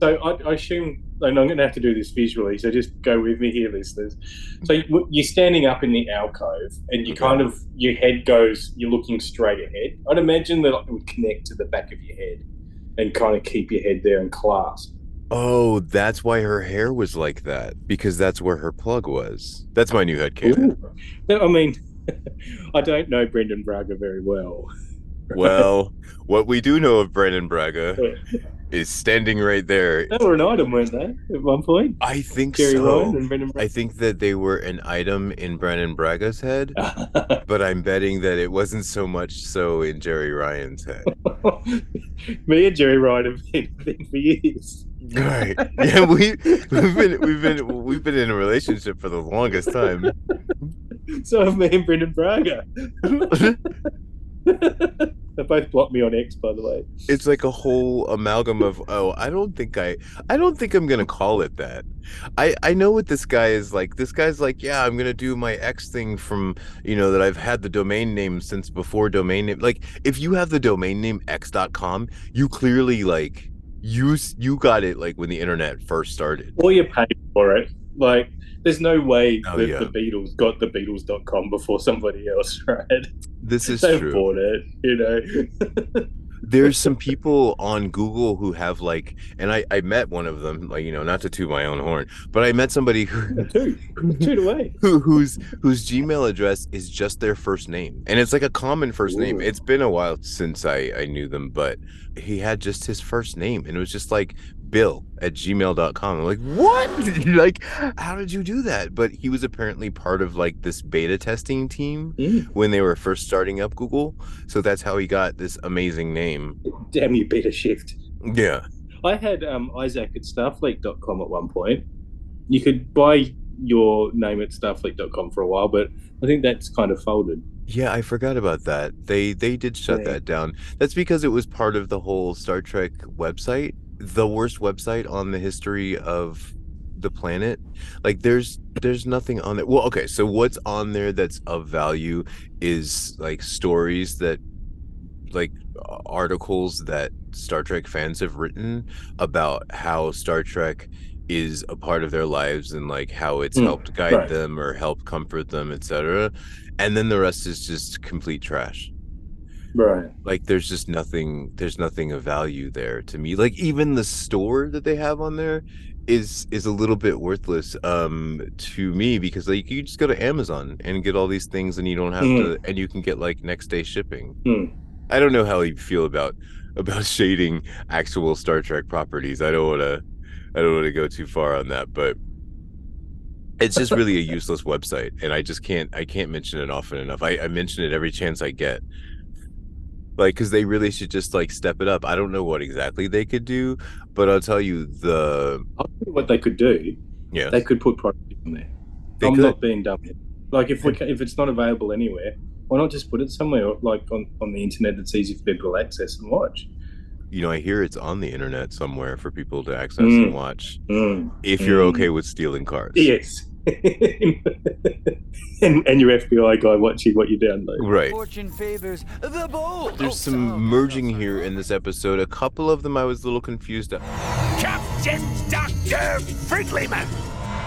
So I, I assume, and I'm going to have to do this visually. So just go with me here, listeners. So you- you're standing up in the alcove, and you Okay. kind of your head goes. You're looking straight ahead. I'd imagine that it would connect to the back of your head, and kind of keep your head there and clasp. oh, that's why her hair was like that because that's where her plug was. That's my new head canon. I mean, I don't know Brannon Braga very well. Well, what we do know of Brannon Braga is standing right there. They were an item, weren't they? At one point, I think Jeri so. Ryan and Brannon I think that they were an item in Brannon Braga's head, but I'm betting that it wasn't so much so in Jeri Ryan's head. Me and Jeri Ryan have been a thing for years. Right. Yeah, we we've been we've been we've been in a relationship for the longest time. So have me and Brannon Braga. They both blocked me on X, by the way. It's like a whole amalgam of oh, I don't think I I don't think I'm gonna call it that. I I know what this guy is like. This guy's like, yeah, I'm gonna do my X thing from you know that I've had the domain name since before domain name. Like if you have the domain name x.com, you clearly like you you got it like when the internet first started. Or you paid for it. Like, there's no way Oh, that yeah. the Beatles got the Beatles.com before somebody else, right? This is they true. bought it, you know. there's some people on Google who have like, and I I met one of them, like you know, not to toot my own horn, but I met somebody who two, two away. who whose whose Gmail address is just their first name, and it's like a common first name. It's been a while since I I knew them, but he had just his first name, and it was just like Bill at gmail.com. I'm like, what? like, how did you do that? But he was apparently part of like this beta testing team Mm. when they were first starting up Google, so that's how he got this amazing name. Damn you, beta shift. Yeah. I had um, Isaac at Starfleet.com at one point. You could buy your name at Starfleet.com for a while, but I think that's kind of folded. Yeah, I forgot about that. They they did shut Yeah. that down. That's because it was part of the whole Star Trek website, the worst website on the history of the planet. Like there's there's nothing on there. Well, okay, so what's on there that's of value is like stories that like articles that Star Trek fans have written about how Star Trek is a part of their lives and like how it's Mm, helped guide right. them or helped comfort them, etc. And then the rest is just complete trash. Right. Like there's just nothing there's nothing of value there to me. Like even the store that they have on there is is a little bit worthless um to me because like you just go to Amazon and get all these things and you don't have to and you can get like next day shipping. Mm. I don't know how you feel about about shading actual Star Trek properties. I don't want to I don't want to go too far on that, but it's just really a useless website and I just can't I can't mention it often enough. I, I mention it every chance I get. Like because they really should just like step it up. I don't know what exactly they could do, but I'll tell you the I'll tell you what they could do. yeah They could put Prodigy on there. They I'm could. not being dumb. Like if we ca- if it's not available anywhere, why not just put it somewhere like on, on the internet that's easy for people to access and watch? you know I hear it's on the internet somewhere for people to access Mm. and watch Mm. if you're Mm. okay with stealing cars. Yes. and and your FBI guy watching what you download. Right. Fortune favors the bold. There's some merging here in this episode. A couple of them I was a little confused. at. Captain Dr.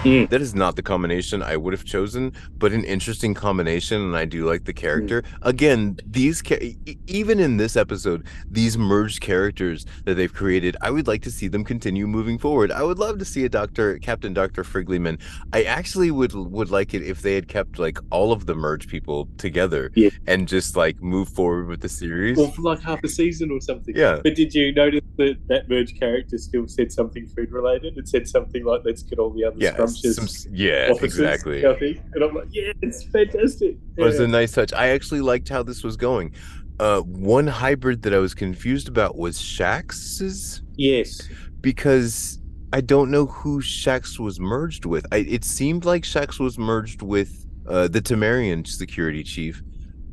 Friendlyman! That is not the combination I would have chosen, but an interesting combination, and I do like the mm. character. Again, these ca- even in this episode, these merged characters that they've created, I would like to see them continue moving forward. I would love to see a Doctor Captain Doctor Frigleyman. I actually would would like it if they had kept like all of the merged people together Yeah. and just like move forward with the series. Well, for like half a season or something. Yeah. But did you notice that that merged character still said something food related? It said something like, "Let's get all the other yeah, scrumptious some yeah, officers." exactly. I. And I'm like, yeah, it's fantastic. It was a nice touch. I actually liked how this was going. Uh, one hybrid that I was confused about was Shax's yes. because I don't know who Shaxs was merged with. I, it seemed like Shaxs was merged with uh, the Temerian security chief,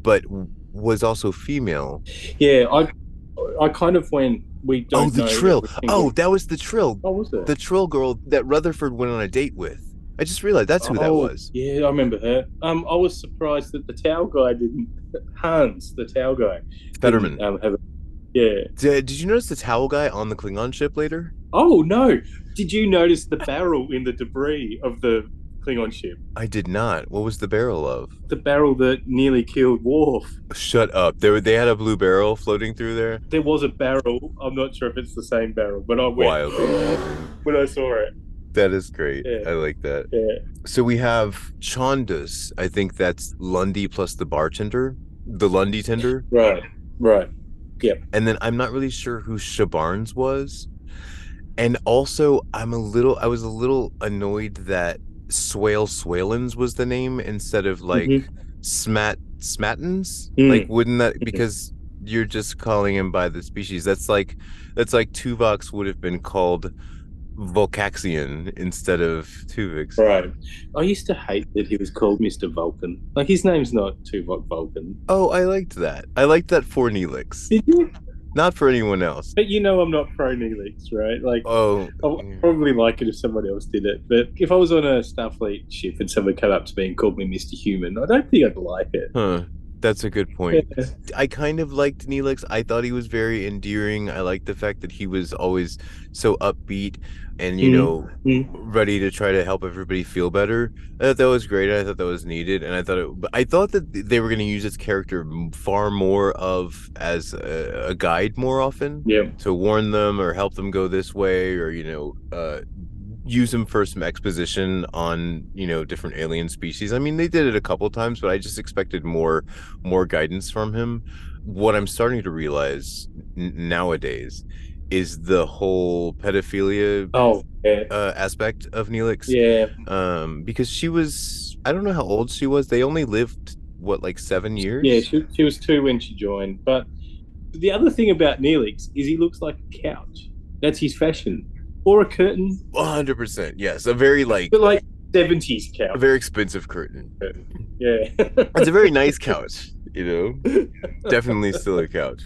but was also female. Yeah, I I kind of went. We don't. Oh, the know Trill. Oh, that was the Trill. oh, was it? The Trill girl that Rutherford went on a date with. I just realized that's who that Oh, was. Yeah, I remember her. Um, I was surprised that the towel guy didn't. Hans, the towel guy. didn't, Fetterman. Um, have a, yeah. Did, did you notice the towel guy on the Klingon ship later? Oh no! Did you notice the barrel in the debris of the Klingon ship? I did not. What was the barrel of? The barrel that nearly killed Worf. Shut up. They were, they had a blue barrel floating through there. There was a barrel. I'm not sure if it's the same barrel, but I went Wild. when I saw it. That is great. Yeah. I like that. Yeah. So we have Chondas. I think that's Lundy plus the bartender, the Lundy tender. Right. Right. Yep. And then I'm not really sure who Shabarnes was. And also, I'm a little, I was a little annoyed that Swale Swalens was the name instead of like Mhm. Smat Smattens. Mm. Like, wouldn't that Mhm. because you're just calling him by the species? That's like that's like Tuvox would have been called Volcaxian instead of Tuvix. Right. I used to hate that he was called Mr. Vulcan. Like his name's not Tuvok Vulcan. Oh, I liked that. I liked that for Neelix, Did you? Not for anyone else. But you know I'm not pro Neelix, right? Like Oh, I probably like it if somebody else did it. But if I was on a Starfleet ship and someone came up to me and called me Mr. Human, I don't think I'd like it. huh. That's a good point. Yeah. I kind of liked Neelix. I thought he was very endearing. I liked the fact that he was always so upbeat and, you Mhm. know, Mhm. ready to try to help everybody feel better. I thought that was great. I thought that was needed, and I thought it. But I thought that they were going to use his character far more of as a, a guide more often Yeah. to warn them or help them go this way, or you know, uh, use him for some exposition on you know different alien species. I mean, they did it a couple times, but I just expected more more guidance from him. What I'm starting to realize n- nowadays is the whole pedophilia Oh, yeah. uh, aspect of Neelix. Yeah. Um, because she was, I don't know how old she was. They only lived what, like seven years? Yeah, she, she was two when she joined. But the other thing about Neelix is he looks like a couch. That's his fashion. Or a curtain, one hundred percent. Yes, a very like but like 70s a couch. very expensive curtain. Yeah. It's a very nice couch. You know, definitely still a couch.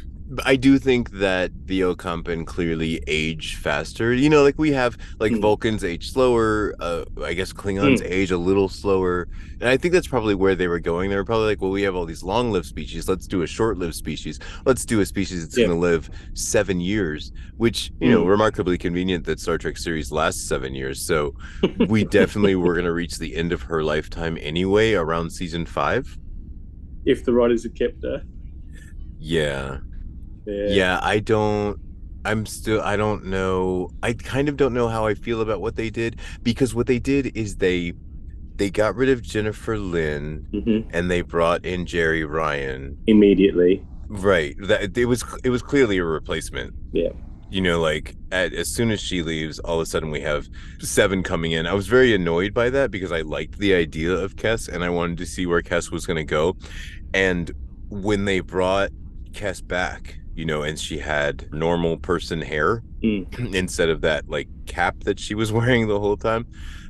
I do think that the Ocampan clearly age faster. You know, like we have like Hmm. Vulcans age slower. Uh, I guess Klingons age a little slower, and I think that's probably where they were going. They were probably like, well, we have all these long-lived species. Let's do a short-lived species. Let's do a species that's Yeah. going to live seven years, which you know, Hmm. remarkably convenient that Star Trek series lasts seven years. So we definitely were going to reach the end of her lifetime anyway around season five. if the writers had kept her. Yeah. Yeah. Yeah, I don't I'm still I don't know. I kind of don't know how I feel about what they did because what they did is they they got rid of Jennifer Lien hmm and they brought in Jeri Ryan. Immediately. Right. That it was it was clearly a replacement. Yeah. You know, like at, as soon as she leaves, all of a sudden we have seven coming in. I was very annoyed by that because I liked the idea of Kes and I wanted to see where Kes was going to go. And when they brought Kess back, you know, and she had normal person hair Mm. instead of that like cap that she was wearing the whole time.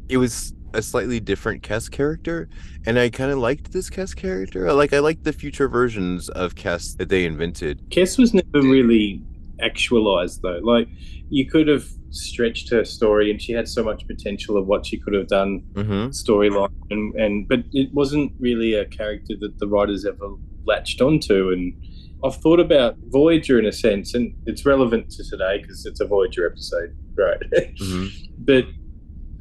It was a slightly different Kes character, and I kind of liked this Kes character. Like I liked the future versions of Kes that they invented. Kes was never really actualized though. Like you could have stretched her story, and she had so much potential of what she could have done Mm-hmm. storyline, and, and but it wasn't really a character that the writers ever latched onto. And I've thought about Voyager in a sense, and it's relevant to today because it's a Voyager episode, right? Mm-hmm. but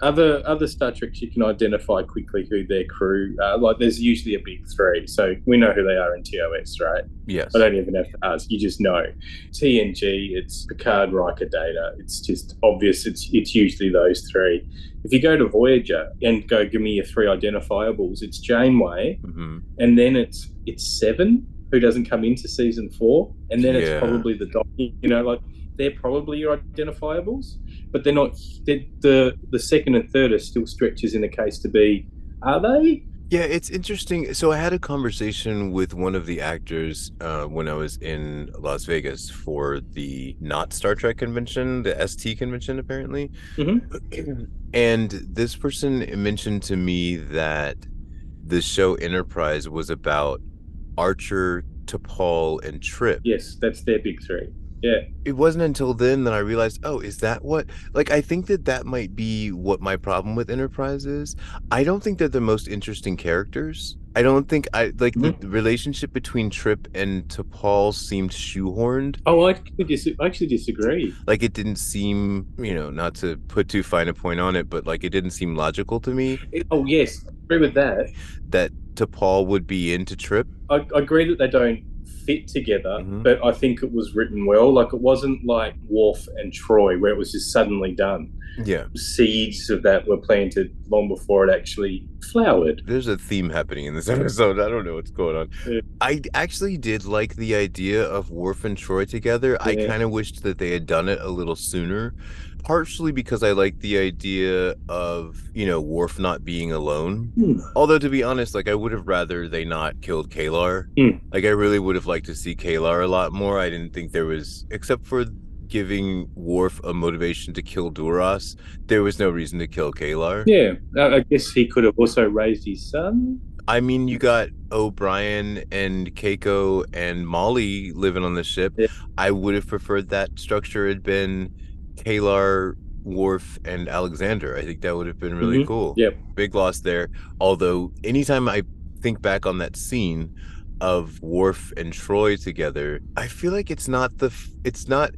other other Star Treks you can identify quickly who their crew are. Like there's usually a big three, so we know who they are in TOS, right? Yes. I don't even have to ask. You just know. TNG, it's Picard, Riker, Data. It's just obvious. It's it's usually those three. If you go to Voyager and go, give me your three identifiables. It's Janeway, Mm-hmm. and then it's it's Seven, who doesn't come into season four, and then Yeah. it's probably the Doc. You know, like they're probably your identifiables, but they're not. They're, the the second and third are still stretches in the case to be. Are they? Yeah, it's interesting. So I had a conversation with one of the actors uh, when I was in Las Vegas for the not Star Trek convention, the ST convention, apparently. And this person mentioned to me that the show Enterprise was about Archer, T'Pol, and Trip. Yes, that's their big three. Yeah. It wasn't until then that I realized, oh, is that what? Like, I think that that might be what my problem with Enterprise is. I don't think they're the most interesting characters. I don't think I like the, mm-hmm. the relationship between Trip and T'Pol seemed shoehorned. Oh, I actually, dis- I actually disagree. Like, it didn't seem, you know, not to put too fine a point on it, but like, it didn't seem logical to me Oh, yes, I agree with that. that T'Pol would be into Trip. I, I agree that they don't fit together, Mhm. but I think it was written well. Like it wasn't like Worf and Troi, where it was just suddenly done. Yeah, Seeds of that were planted long before it actually flowered. there's a theme happening in this episode. I don't know what's going on. Yeah. I actually did like the idea of Worf and Troi together. I kind of wished that they had done it a little sooner, partially because I like the idea of, you know, Worf not being alone. Hmm. Although, to be honest, like, I would have rather they not killed K'Ehleyr. Hmm. Like, I really would have liked to see K'Ehleyr a lot more. I didn't think there was, except for giving Worf a motivation to kill Duras, there was no reason to kill K'Ehleyr. Yeah, I I guess he could have also raised his son. I mean, you got O'Brien and Keiko and Molly living on the ship. Yeah. I would have preferred that structure had been K'Ehleyr, Worf, and Alexander. I think that would have been really Mhm. cool. Yep. Big loss there. Although, anytime I think back on that scene of Worf and Troi together, I feel like it's not the, it's not,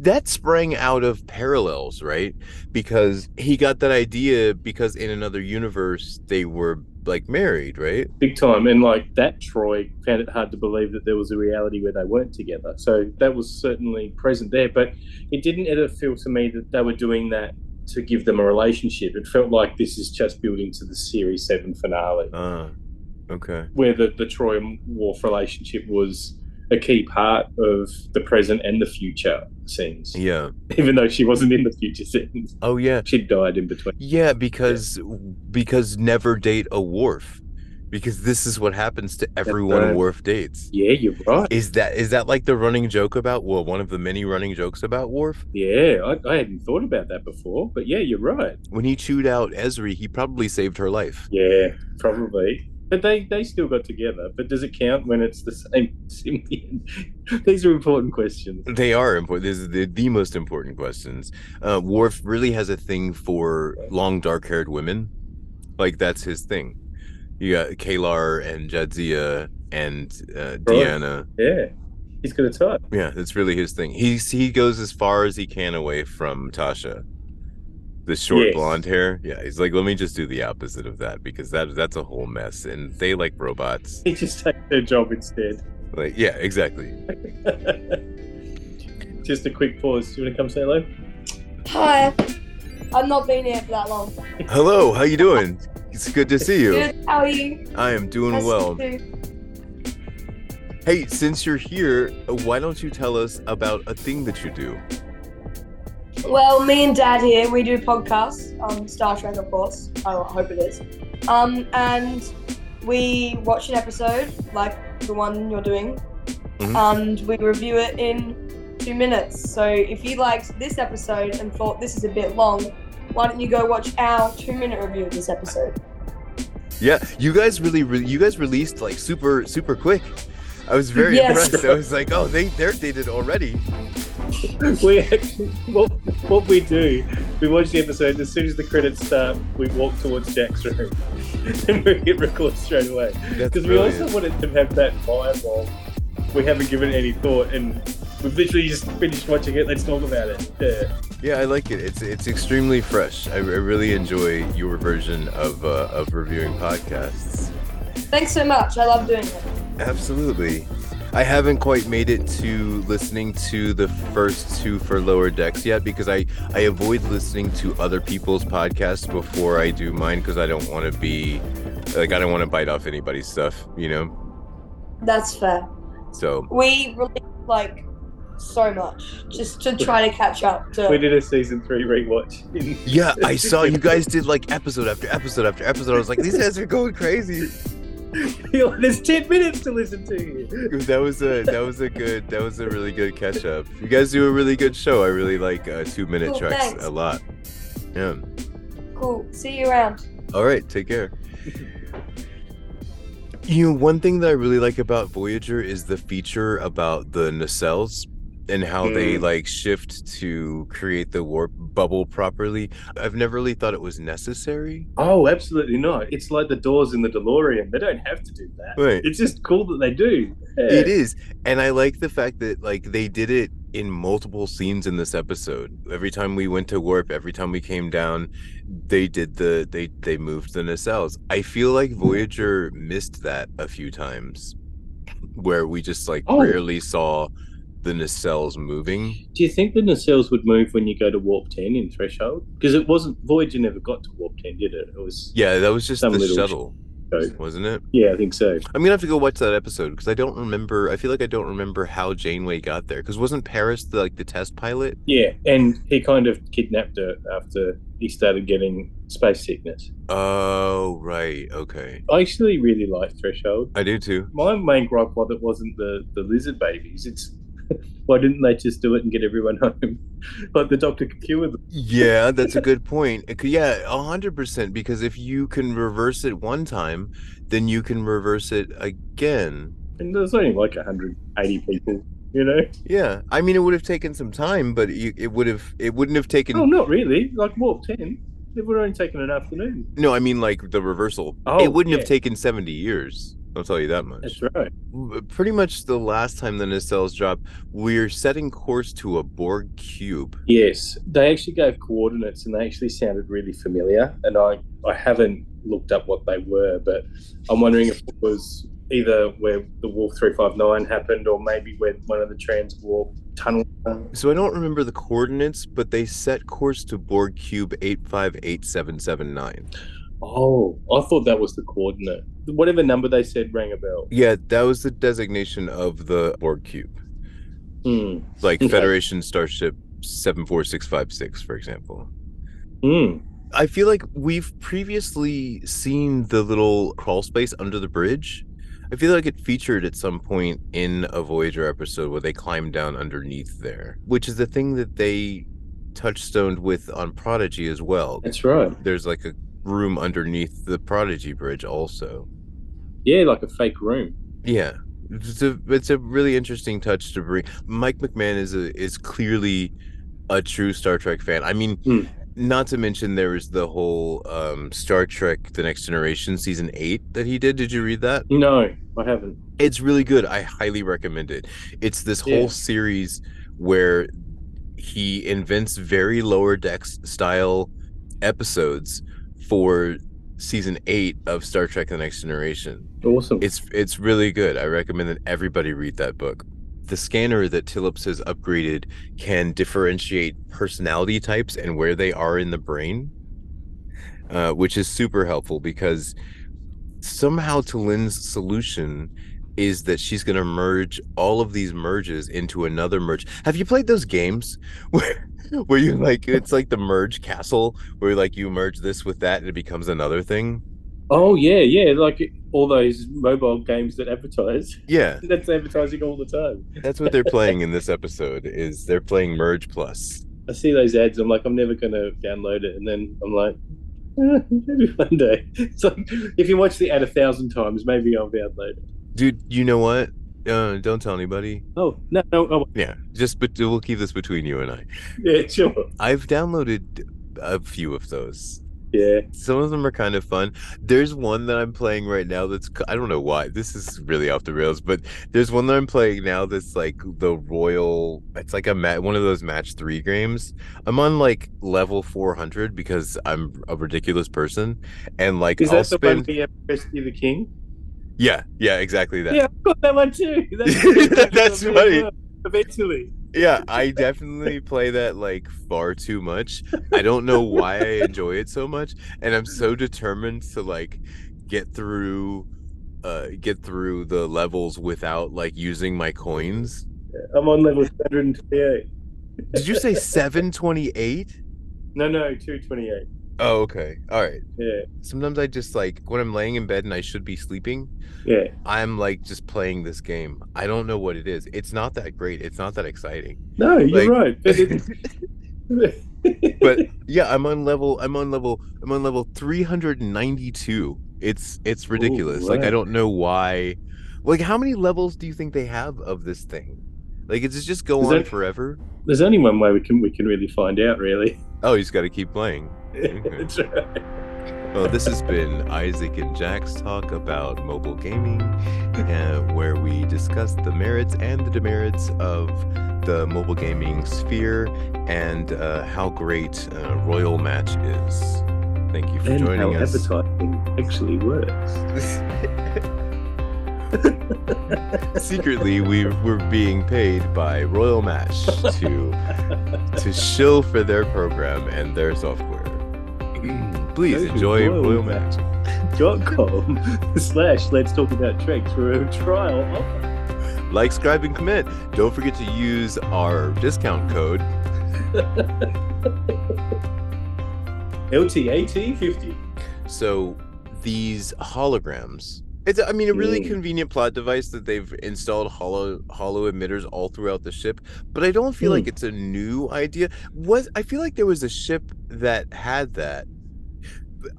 that sprang out of parallels, right? Because he got that idea because in another universe they were like married, right? Big time. And like that, Troi found it hard to believe that there was a reality where they weren't together. So that was certainly present there. But it didn't ever feel to me that they were doing that to give them a relationship. It felt like this is just building to the series seven finale, Ah, okay. where the, the Troi and Worf relationship was a key part of the present and the future scenes. Yeah. Even though she wasn't in the future scenes. Oh yeah. She died in between. Yeah, because because never date a Worf. Because this is what happens to everyone right. Worf dates. Yeah, you're right. Is that is that like the running joke about well, one of the many running jokes about Worf? Yeah, I, I hadn't thought about that before, but yeah, you're right. When he chewed out Ezri, he probably saved her life. Yeah, probably. But they, they still got together. But does it count when it's the same symbiont? These are important questions. They are important. This is the, the most important questions. Uh, Worf really has a thing for long, dark-haired women. Like that's his thing. You got K'Ehleyr and Jadzia and uh, Deanna. Yeah, he's got a type. Yeah, that's really his thing. He's he goes as far as he can away from Tasha. The short Yes. blonde hair. Yeah, he's like, let me just do the opposite of that because that that's a whole mess. And they like robots. They just take their job instead. Like, yeah, exactly. just a quick pause. Do you want to come say hello? Hi. I've not been here for that long. Hello, how you doing? It's good to see you. Good. How are you? I am doing Nice well. Hey, since you're here, why don't you tell us about a thing that you do? Well, me and Dad here, we do podcasts on Star Trek, of course. I hope it is. Um, and we watch an episode like the one you're doing, Mhm. and we review it in two minutes. So if you liked this episode and thought this is a bit long, why don't you go watch our two minute review of this episode? Yeah, you guys really, re- you guys released like super, super quick. I was very Yes. impressed. I was like, oh, they they're dated already. we actually, what, what we do, we watch the episode. As soon as the credits start, we walk towards Jack's room and we hit record straight away. Because we also wanted to have that vibe of we haven't given it any thought and we've literally just finished watching it. Let's talk about it. Yeah. Yeah, I like it. It's it's extremely fresh. I, I really enjoy your version of uh, of reviewing podcasts. Thanks so much. I love doing it. Absolutely. I haven't quite made it to listening to the first two for lower decks yet because I I avoid listening to other people's podcasts before I do mine because I don't want to be like I don't want to bite off anybody's stuff, you know. That's fair. So We released like so much just to try to catch up to. We did a season three rewatch. In yeah, I saw you guys did like episode after episode after episode. I was like, these guys are going crazy. You're like, There's 10 minutes to listen to you. That was a that was a good that was a really good catch up. You guys do a really good show. I really like uh, two minute Cool, tracks thanks. a lot. Yeah. Cool. See you around. All right, take care. You know, one thing that I really like about Voyager is the feature about the nacelles and how they Mm. like shift to create the warp bubble properly. I've never really thought it was necessary. Oh, absolutely not. It's like the doors in the DeLorean. They don't have to do that. Right. It's just cool that they do. Yeah. It is. And I like the fact that like they did it in multiple scenes in this episode. Every time we went to warp, every time we came down, they did the they they moved the nacelles. I feel like Voyager missed that a few times where we just like Oh. rarely saw the nacelles moving. Do you think the nacelles would move when you go to warp 10 in Threshold? Because it wasn't, Voyager never got to warp 10, did it? It was, Yeah, that was just Some the little shuttle, wasn't it? yeah, I think so. I'm gonna have to go watch that episode because I don't remember. I feel like I don't remember how Janeway got there. Because wasn't Paris the, like the test pilot? Yeah, and he kind of kidnapped her after he started getting space sickness. Oh, right. Okay. I actually really like Threshold. I do too. My main gripe was it wasn't the, the lizard babies. It's why didn't they just do it and get everyone home? like the doctor could cure them. Yeah, that's a good point. Yeah, a hundred percent. Because if you can reverse it one time, then you can reverse it again. And there's only like 180 people, you know? Yeah, I mean, it would have taken some time, but you, it would have. It wouldn't have taken. Oh, not really. Like warp 10, it would have only taken an afternoon. No, I mean like the reversal. Oh, it wouldn't yeah. have taken seventy years. I'll tell you that much. That's right. Pretty much the last time the nacelles dropped, we're setting course to a Borg cube. Yes, they actually gave coordinates and they actually sounded really familiar. And I, I haven't looked up what they were, but I'm wondering if it was either where the Wolf 359 happened or maybe where one of the trans warp tunnel. So I don't remember the coordinates, but they set course to Borg cube eight five eight seven seven nine. Oh, I thought that was the coordinate. Whatever number they said rang a bell. Yeah, that was the designation of the Borg cube, Hmm. like Okay. Federation Starship seven four six five six, for example. Hmm. I feel like we've previously seen the little crawl space under the bridge. I feel like it featured at some point in a Voyager episode where they climbed down underneath there, which is the thing that they touchstoned with on Prodigy as well. That's right. There's like a room underneath the Prodigy bridge also. Yeah, like a fake room. Yeah. It's a it's a really interesting touch to bring. Mike McMahan is a is clearly a true Star Trek fan. I mean, Hmm. not to mention there was the whole um, Star Trek: The Next Generation season eight that he did. Did you read that? No, I haven't. It's really good. I highly recommend it. It's this Yeah. whole series where he invents very lower decks style episodes for season eight of Star Trek: The Next Generation. Awesome. It's it's really good. I recommend that everybody read that book. The scanner that Tillips has upgraded can differentiate personality types and where they are in the brain, uh, which is super helpful because somehow Lynn's solution is that she's going to merge all of these merges into another merge. Have you played those games where where you like it's like the merge castle where like you merge this with that and it becomes another thing? Oh yeah, yeah. Like all those mobile games that advertise. Yeah, That's advertising all the time. that's what they're playing in this episode. Is they're playing Merge Plus. I see those ads. I'm like, I'm never going to download it, and then I'm like, eh, maybe one day. It's like if you watch the ad a thousand times, maybe I'll download it. Dude, you know what? Uh, don't tell anybody. Oh no, no, oh, Yeah, just but we'll keep this between you and I. yeah, sure, I've downloaded a few of those. yeah. Some of them are kind of fun. There's one that I'm playing right now that's I don't know why. This is really off the rails, but there's one that I'm playing now that's like the royal. It's like a ma- one of those match three games. I'm on like level 400 because I'm a ridiculous person, and like Is I'll that the one spend. where you have the King? Yeah, yeah, exactly that. Yeah, I've got that one too. That's funny. Eventually, yeah, I definitely play that like far too much. I don't know why I enjoy it so much, and I'm so determined to like get through uh get through the levels without like using my coins. I'm on level 128. Did you say 728? No, no, 228. Oh, okay. All right. Yeah, Sometimes I just like when I'm laying in bed and I should be sleeping, yeah. I'm like just playing this game. I don't know what it is. It's not that great. It's not that exciting. No, you're Like- right. But yeah, I'm on level. I'm on level. I'm on level 392. It's it's ridiculous. Like I don't know why. Like how many levels do you think they have of this thing? Like it's just go on that- forever. there's only one way we can we can really find out. Really, Oh, you just got to keep playing. That's right. Well, this has been Isaac and Jack's talk about mobile gaming, uh, where we discussed the merits and the demerits of the mobile gaming sphere and uh, how great uh, Royal Match is. Thank you for And how joining us. advertising actually works. Secretly, we were being paid by Royal Match to to shill for their program and their software. Mm, please enjoy Royal Royal Match. Match. dot com slash let's talk about treks for a trial offer. Like, subscribe, and commit. Don't forget to use our discount code. LTAT fifty. So these holograms. It's I mean a really Mm. convenient plot device that they've installed holo holo emitters all throughout the ship, but I don't feel like it's a new idea. Was I feel like there was a ship that had that.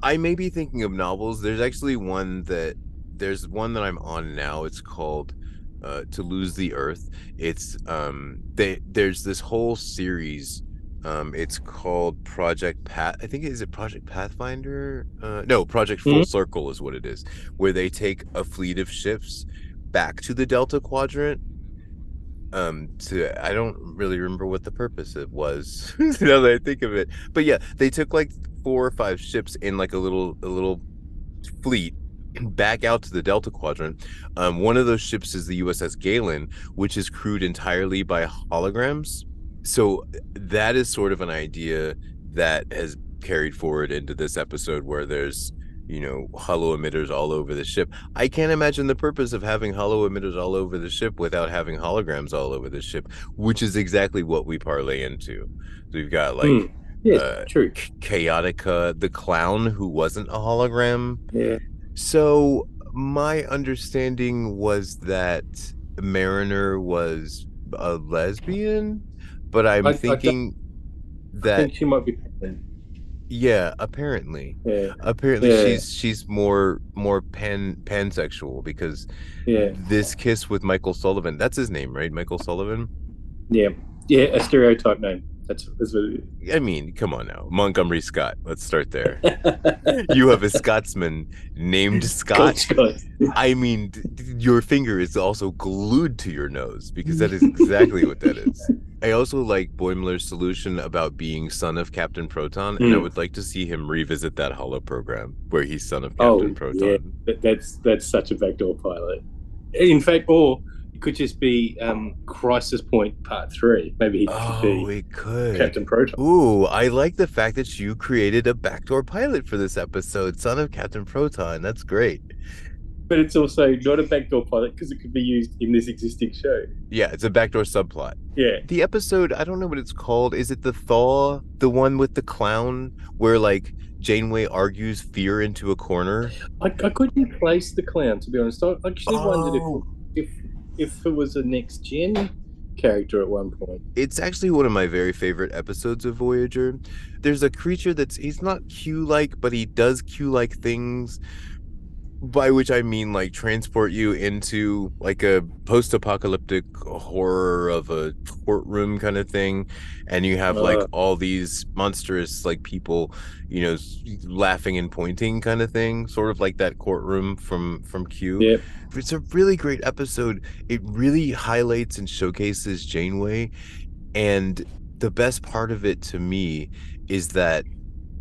I may be thinking of novels. There's actually one that there's one that I'm on now. It's called uh, To Lose the Earth. It's um they there's this whole series um, it's called Project Path. I think is it Project Pathfinder? Uh, no, Project Full Mhm. Circle is what it is, where they take a fleet of ships back to the Delta Quadrant. Um, to I don't really remember what the purpose it was now that I think of it, but yeah, they took like four or five ships in like a little a little fleet back out to the Delta Quadrant. Um, one of those ships is the USS Galen, which is crewed entirely by holograms so that is sort of an idea that has carried forward into this episode where there's you know holo emitters all over the ship i can't imagine the purpose of having holo emitters all over the ship without having holograms all over the ship which is exactly what we parlay into so we've got like Hmm. Yeah, uh, true. chaotica the clown who wasn't a hologram Yeah. so my understanding was that Mariner was a lesbian, but I'm I- I thinking I that think she might be pregnant. yeah, apparently. Yeah, Apparently Yeah. she's she's more more pan pansexual because yeah, this kiss with Michael Sullivan, that's his name, right? Michael Sullivan? yeah, yeah. A stereotype name. That's that's what it I mean, come on now. Montgomery Scott. Let's start there. you have a Scotsman named Scott. Scott. I mean, your finger is also glued to your nose because that is exactly what that is. I also like Boimler's solution about being son of Captain Proton, and I Mm. would like to see him revisit that Holo program where he's son of Oh, Captain Proton. yeah. That, that's that's such a backdoor pilot. In fact, or could just be um, Crisis Point Part Three. Maybe he could Oh, be it could. Captain Proton. Ooh, I like the fact that you created a backdoor pilot for this episode, son of Captain Proton. That's great. but it's also not a backdoor pilot because it could be used in this existing show. Yeah, it's a backdoor subplot. Yeah. The episode, I don't know what it's called. Is it the thaw? The one with the clown where like Janeway argues fear into a corner? I, I couldn't place the clown to be honest. I actually wondered Oh. if, if if it was a next gen character at one point. It's actually one of my very favorite episodes of Voyager. There's a creature that's he's not Q like, but he does Q like things. By which I mean like transport you into like a post-apocalyptic horror of a courtroom kind of thing, and you have like Uh. all these monstrous like people, you know, laughing and pointing kind of thing, sort of like that courtroom from from Q Yep. it's a really great episode. It really highlights and showcases Janeway. And the best part of it to me is that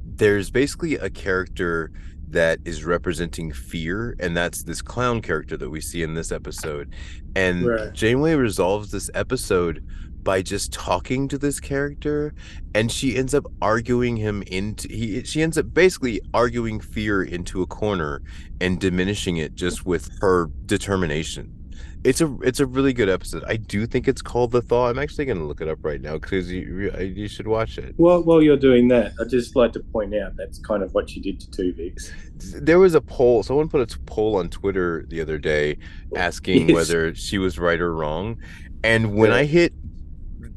there's basically a character that is representing fear, and that's this clown character that we see in this episode. And Right. Janeway resolves this episode by just talking to this character and she ends up arguing him into he she ends up basically arguing fear into a corner and diminishing it just with her determination. It's a it's a really good episode. I do think it's called The Thaw. I'm actually going to look it up right now because you you- you should watch it. Well, while you're doing that, I'd just like to point out that's kind of what she did to two Tuvix. There was a poll. Someone put a poll on Twitter the other day asking Yes. whether she was right or wrong, and when Yeah. I hit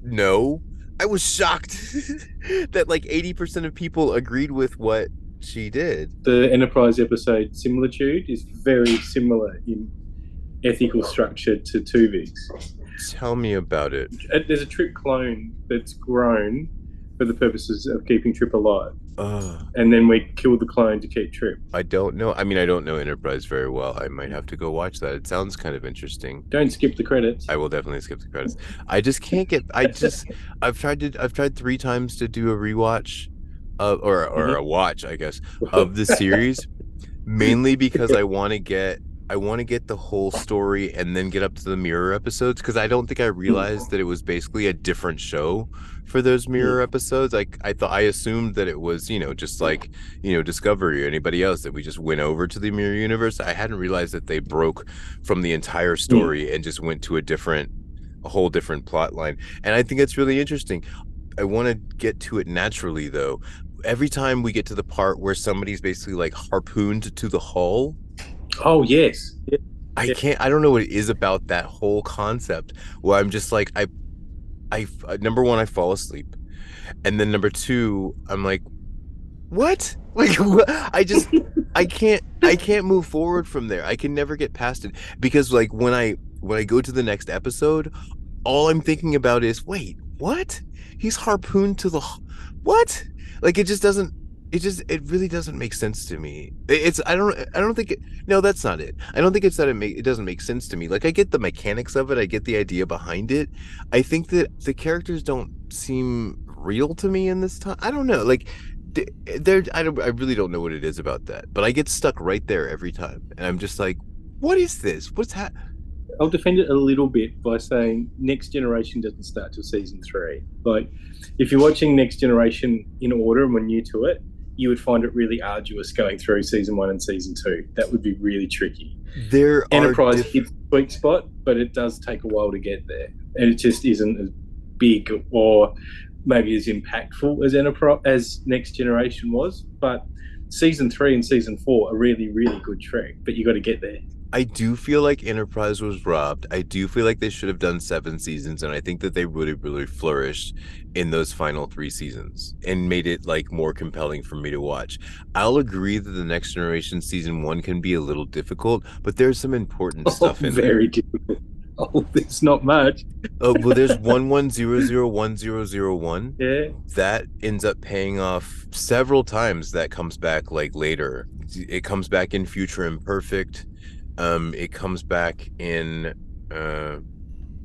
no, I was shocked that like 80% of people agreed with what she did. The Enterprise episode Similitude is very similar in ethical structure to Tuvix. Tell me about it. Uh, There's a Trip clone that's grown for the purposes of keeping Trip alive, Ugh. and then we kill the clone to keep Trip. I don't know. I mean, I don't know Enterprise very well. I might have to go watch that. It sounds kind of interesting. Don't skip the credits. I will definitely skip the credits. I just can't get. I just. I've tried to. I've tried three times to do a rewatch, of, or or a watch, I guess, of the series, mainly because I want to get. I want to get the whole story and then get up to the mirror episodes because I don't think I hmm. realized that it was basically a different show for those hmm. mirror episodes. Like I thought, I assumed that it was you know just like you know Discovery or anybody else that we just went over to the mirror universe. I hadn't realized that they broke from the entire hmm. story and just went to a different a whole different plot line. And I think it's really interesting. I want to get to it naturally though. Every time we get to the part where somebody's basically like harpooned to the hull, oh yes, Yeah. I can't I don't know what it is about that whole concept where I'm just like I I uh, number 1 I fall asleep. And then number 2 I'm like what? Like? I just I can't I can't move forward from there. I can never get past it because like when I when I go to the next episode, all I'm thinking about is wait, what? He's harpooned to the what? Like it just doesn't it just it really doesn't make sense to me. It's I don't I don't think it no, that's not it. I don't think it's that it make it doesn't make sense to me. Like I get the mechanics of it, I get the idea behind it. I think that the characters don't seem real to me in this time. I don't know. Like th- there I don't I really don't know what it is about that. But I get stuck right there every time. And I'm just like, what is this? What's ha I'll defend it a little bit by saying Next Generation doesn't start till season three. Like, if you're watching Next Generation in order and we're new to it, you would find it really arduous going through season one and season two. That would be really tricky. there are Enterprise diff- hits the sweet spot, but it does take a while to get there, and it just isn't as big or maybe as impactful as Enterprise as Next Generation was. But season three and season four are really, really good trek, but you got to get there. I do feel like Enterprise was robbed. I do feel like they should have done seven seasons, and I think that they really, really flourished in those final three seasons and made it like more compelling for me to watch. I'll agree that the Next Generation season one can be a little difficult, but there's some important oh, stuff oh, in very difficult. Oh, there's not much. Oh, well, there's one one zero zero one zero zero one Yeah. that ends up paying off several times. That comes back like later. It comes back in Future Imperfect. Um, it comes back in uh,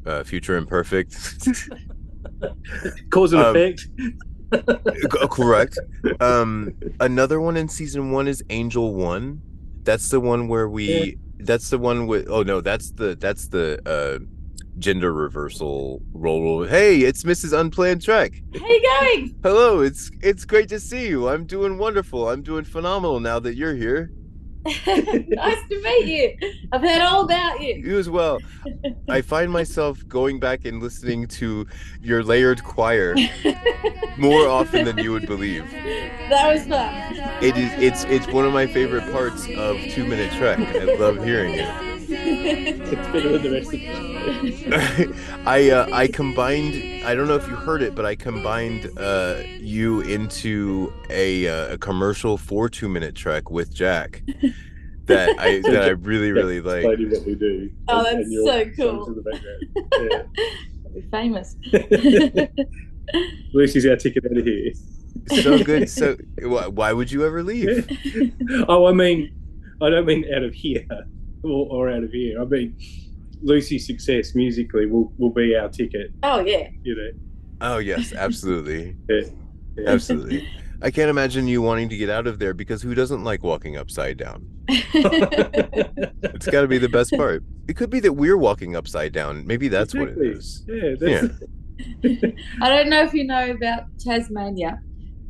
uh, Future Imperfect. Cause and Um, effect. Correct. Um, another one in season one is Angel One. That's the one where we. That's the one with. Oh no, that's the that's the uh, gender reversal role. Hey, it's Mrs. Unplanned Trek. How you going? Hello, it's it's great to see you. I'm doing wonderful. I'm doing phenomenal now that you're here. nice to meet you. I've heard all about you. You as well. I find myself going back and listening to your layered choir more often than you would believe. That was fun. It is it's it's one of my favorite parts of Two Minute Trek. I love hearing it. It's better than the rest of the I uh, I combined. I don't know if you heard it, but I combined uh, you into a uh, a commercial for Two Minute Trek with Jack. That I that I really really like. Explaining what we do. Oh, and- that's and your so cool. in be famous. Lucy's our ticket out of here. So good. So why, why would you ever leave? oh, I mean, I don't mean out of here or, or out of here. I mean, Lucy's success musically will, will be our ticket, oh yeah. you know. Oh yes, absolutely, Yeah. Yeah. absolutely. I can't imagine you wanting to get out of there because who doesn't like walking upside down? It's got to be the best part. It could be that we're walking upside down. Maybe that's what it is. Exactly. is. Yeah, I don't know if you know about Tasmania,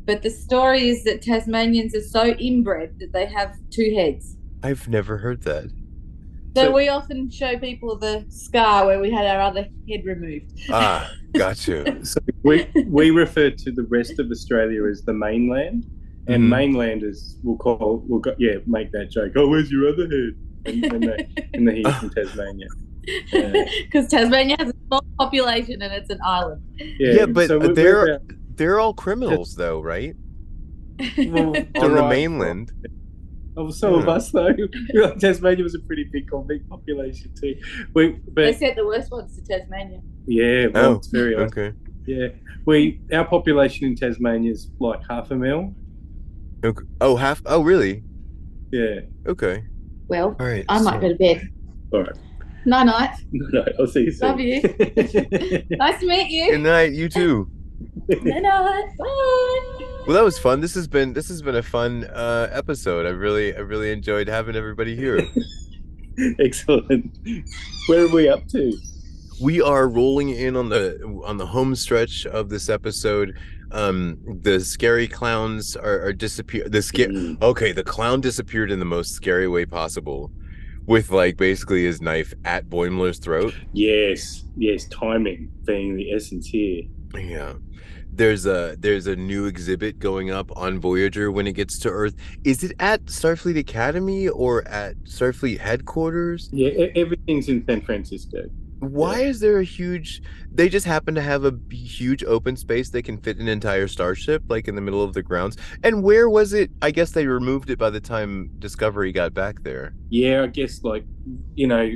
but the story is that Tasmanians are so inbred that they have two heads. I've never heard that. So, So- we often show people the scar where we had our other head removed. Ah, got you. So we we refer to the rest of Australia as the mainland, and Mhm. mainlanders will call will go, yeah make that joke. Oh, where's your other head? And, and they and they're from Tasmania. Yeah. Because Tasmania has a small population and it's an island. Yeah, Yeah, but so we're- they're- we're about- They're all criminals, though, right? well, On the right. mainland. Oh, some of Yeah. us though. Tasmania was a pretty big convict population too. We, they but sent the worst ones to Tasmania. yeah, well, Oh, it's very odd. Okay. Yeah, we our population in Tasmania is like half a mil. okay. Oh, half. Oh, really? Yeah. Okay. Well, All right. I might go to bed. All right. Night night. No, I'll see you soon. Love you. Nice to meet you. Good night. You too. Night night. Bye. Well, that was fun. This has been this has been a fun uh, episode. I really I really enjoyed having everybody here. Excellent. Where are we up to? we are rolling in on the on the home stretch of this episode. Um, the scary clowns are, are disappear. The scare. Mm. Okay, the clown disappeared in the most scary way possible, with like basically his knife at Boimler's throat. Yes, yes, timing being the essence here. Yeah. There's a there's a new exhibit going up on Voyager when it gets to Earth. Is it at Starfleet Academy or at Starfleet headquarters? Yeah, everything's in San Francisco. Why is there a huge they just happen to have a huge open space they can fit an entire starship like in the middle of the grounds? And where was it? I guess they removed it by the time Discovery got back there. Yeah, I guess like you know,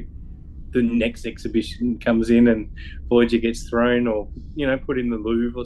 the next exhibition comes in and Voyager gets thrown, or you know, put in the Louvre. Or...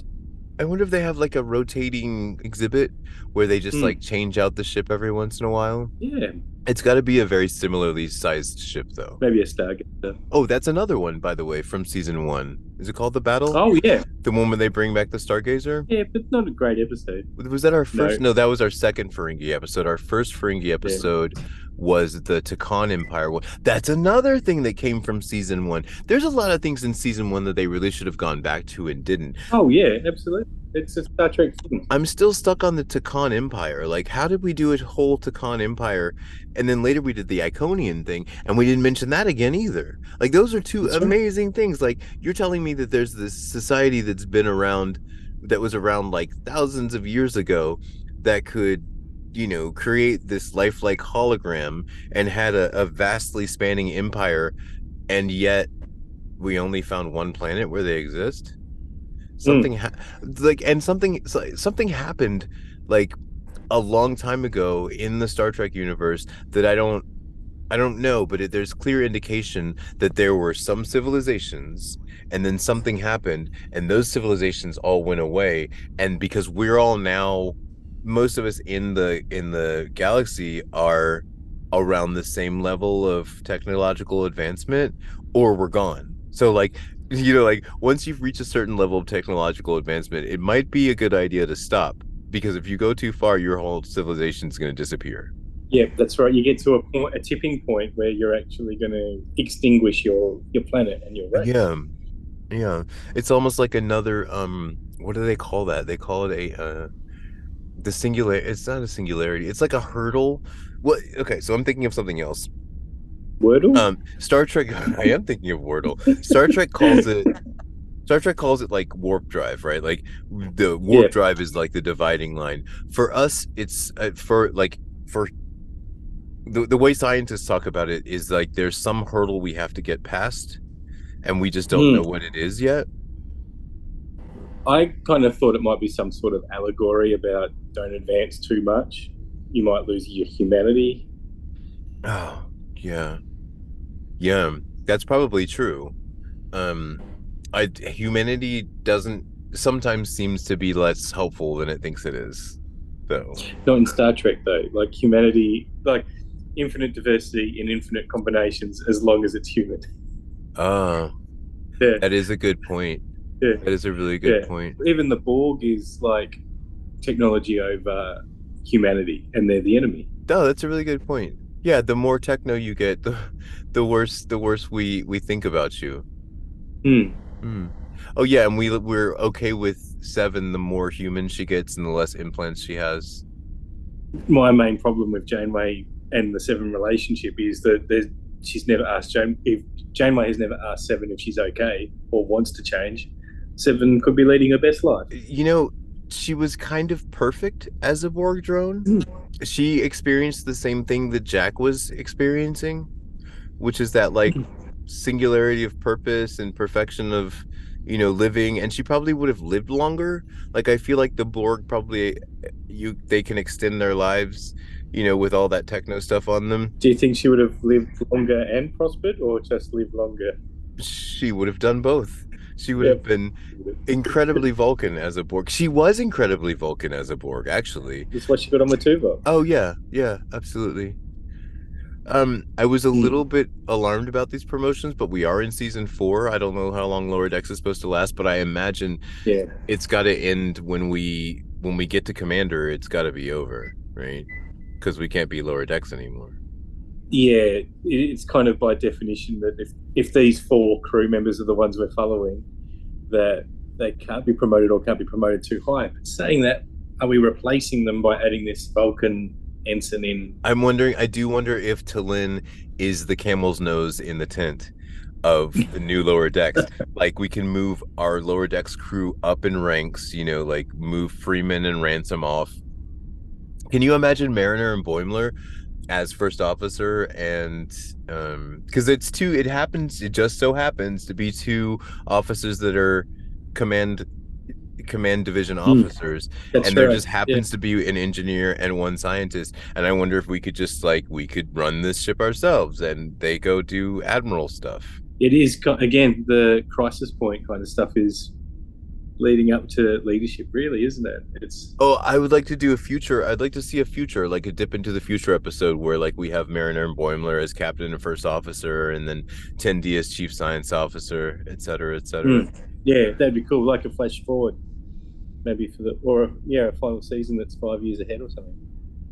I wonder if they have like a rotating exhibit where they just Hmm. like change out the ship every once in a while. Yeah, It's got to be a very similarly sized ship though. maybe a Stargazer. Oh, that's another one, by the way, from season one. Is it called The Battle? Oh yeah, The one where they bring back the Stargazer? yeah, but not a great episode. Was that our first? No. No, that was our second Ferengi episode. Our first Ferengi episode was the Tkon Empire one. That's another thing that came from season one. There's a lot of things in season one that they really should have gone back to and didn't. Oh yeah, absolutely. It's a Star Trek thing. I'm still stuck on the Tkon Empire. Like, how did we do a whole Tkon Empire, and then later we did the Iconian thing, and we didn't mention that again either? Like, those are two That's right. amazing things. Like, you're telling me that there's this society that's been around, that was around like thousands of years ago, that could, you know, create this lifelike hologram and had a, a vastly spanning empire, and yet we only found one planet where they exist. Hmm. Something ha- like and something so- something happened like a long time ago in the Star Trek universe that I don't I don't know, but it, there's clear indication that there were some civilizations and then something happened and those civilizations all went away and because we're all now most of us in the in the galaxy are around the same level of technological advancement or we're gone. So like you know like once you've reached a certain level of technological advancement, it might be a good idea to stop because if you go too far your whole civilization is going to disappear. Yeah, that's right. You get to a point, a tipping point where you're actually going to extinguish your your planet and your race. Yeah. Yeah. It's almost like another um what do they call that? They call it a uh the singular it's not a singularity. It's like a hurdle What? Okay, so I'm thinking of something else. Wordle. Um, Star Trek. I am thinking of Wordle. Star Trek calls it. Star Trek calls it like warp drive, right? Like the warp Yeah. drive is like the dividing line. For us, it's uh, for like for the the way scientists talk about it is like there's some hurdle we have to get past, and we just don't Hmm. know what it is yet. I kind of thought it might be some sort of allegory about don't advance too much. You might lose your humanity. Oh, yeah. Yeah, that's probably true. Um I humanity doesn't sometimes seems to be less helpful than it thinks it is. Though. Not in Star Trek though. Like humanity, like infinite diversity in infinite combinations, as long as it's human. Ah, Yeah. that is a good point. Yeah. That is a really good Yeah. point. Even the Borg is like technology over humanity, and they're the enemy. No, that's a really good point. Yeah, the more techno you get, the the worse the worse we we think about you. Hmm. Hmm. Oh yeah, and we we're okay with seven. The more human she gets, and the less implants she has. My main problem with Janeway and the Seven relationship is that she's never asked Jane if Janeway has never asked Seven if she's okay or wants to change. Seven could be leading her best life. You know, she was kind of perfect as a Borg drone. Hmm. She experienced the same thing that Jack was experiencing, which is that like singularity of purpose and perfection of you know living and she probably would have lived longer like i feel like the borg probably you they can extend their lives you know with all that techno stuff on them Do you think she would have lived longer and prospered, or just lived longer? she would have done both she would have been incredibly vulcan as a borg she was incredibly vulcan as a borg actually That's what she got on the Tuvok. Oh yeah, yeah, absolutely. Um, I was a Hmm. little bit alarmed about these promotions, but we are in season four. I don't know how long Lower Decks is supposed to last, but I imagine Yeah. it's got to end when we when we get to Commander. It's got to be over, right? Because we can't be Lower Decks anymore. Yeah, it's kind of by definition that if, if these four crew members are the ones we're following, that they can't be promoted or can't be promoted too high. But saying that, are we replacing them by adding this Vulcan ensign in? I'm wondering. I do wonder if T'Lyn is the camel's nose in the tent of the new lower decks. like we can move our lower decks crew up in ranks. You know, like move Freeman and Ransom off. Can you imagine Mariner and Boimler as first officer and um because it's two it happens it just so happens to be two officers that are command command division officers. That's and there right. just happens to be an engineer and one scientist. And i wonder if we could just like we could run this ship ourselves and they go do admiral stuff. It is again the crisis point kind of stuff is leading up to leadership, really, isn't it? It's oh i would like to do a future i'd like to see a future like a dip into the future episode where like we have mariner and boimler as captain and first officer and then tendi as chief science officer et cetera et cetera Hmm. yeah, that'd be cool. Like a flash forward, maybe for the or a, yeah, a final season that's five years ahead or something.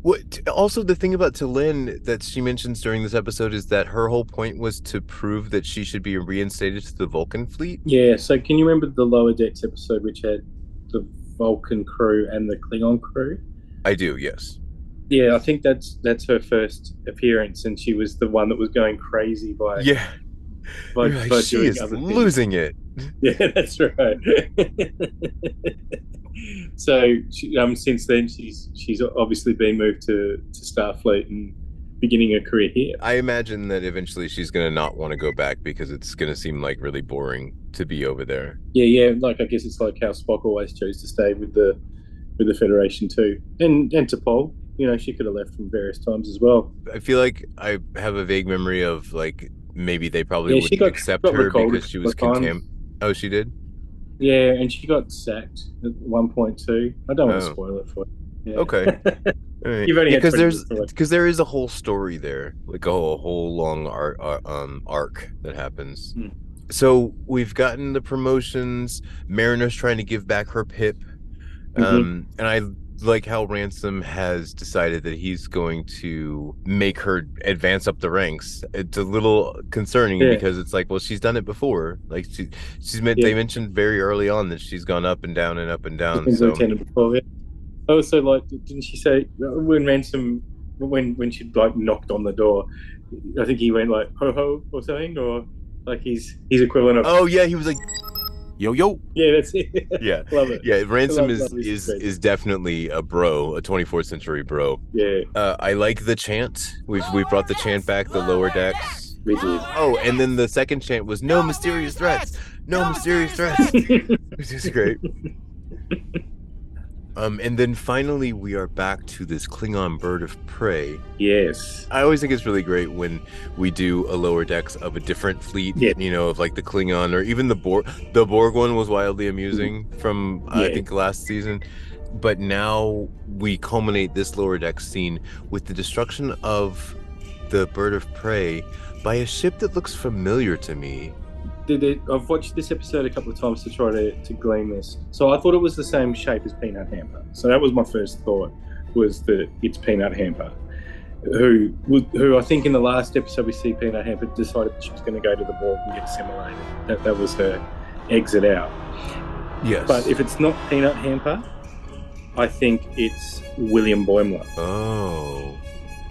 What also the thing about T'Lyn that she mentions during this episode is that her whole point was to prove that she should be reinstated to the Vulcan fleet. Yeah. So can you remember the lower decks episode, which had the Vulcan crew and the Klingon crew? I do, yes. Yeah, I think that's that's her first appearance, and she was the one that was going crazy by Yeah, by, like, by she is things. losing it. Yeah, that's right. so she, um, since then, she's she's obviously been moved to to Starfleet and beginning her career here. I imagine that eventually she's gonna not want to go back because it's gonna seem like really boring to be over there. Yeah, yeah. Like I guess it's like how Spock always chose to stay with the with the Federation too, and and T'Pol. You know, she could have left from various times as well. I feel like I have a vague memory of like maybe they probably Yeah, wouldn't got- accept got her because she was a couple. Oh, she did. Yeah, and she got sacked at one point too. I don't want Oh. to spoil it for you. Yeah. Okay. Right. You've only had because 20 there's minutes to watch. because there is a whole story there, like a whole, whole long arc, uh, um, arc that happens. Hmm. So we've gotten the promotions. Mariner's trying to give back her pip, Mhm. um, and I like how Ransom has decided that he's going to make her advance up the ranks. It's a little concerning Yeah. because it's like, well, she's done it before. Like she, she's meant. Yeah. They mentioned very early on that she's gone up and down and up and down. So before, yeah. Oh, also, like, didn't she say uh, when Ransom when when she like knocked on the door, I think he went like ho ho or something, or like he's he's equivalent of Oh yeah, he was like, yo yo. yeah, that's it. Yeah. Love it. Yeah, Ransom love- is love his is is definitely a bro, a 24th century bro. Yeah, Uh, I like the chant. We've we brought the chant back, the lower decks. we did. Oh, and then the second chant was no mysterious threats, no mysterious threats, which is great. Um, and then finally we are back to this Klingon bird of prey. yes. I always think it's really great when we do a lower decks of a different fleet. Yeah. You know, of like the Klingon or even the Borg. The Borg one was wildly amusing from I think last season. But now we culminate this lower deck scene with the destruction of the bird of prey by a ship that looks familiar to me. Did it, I've watched this episode a couple of times to try to, to glean this. So I thought it was the same shape as Peanut Hamper. So that was my first thought was that it's Peanut Hamper, who who I think in the last episode we see Peanut Hamper decided that she was going to go to the wall and get assimilated. That that was her exit out. Yes. But if it's not Peanut Hamper, I think it's William Boimler. oh,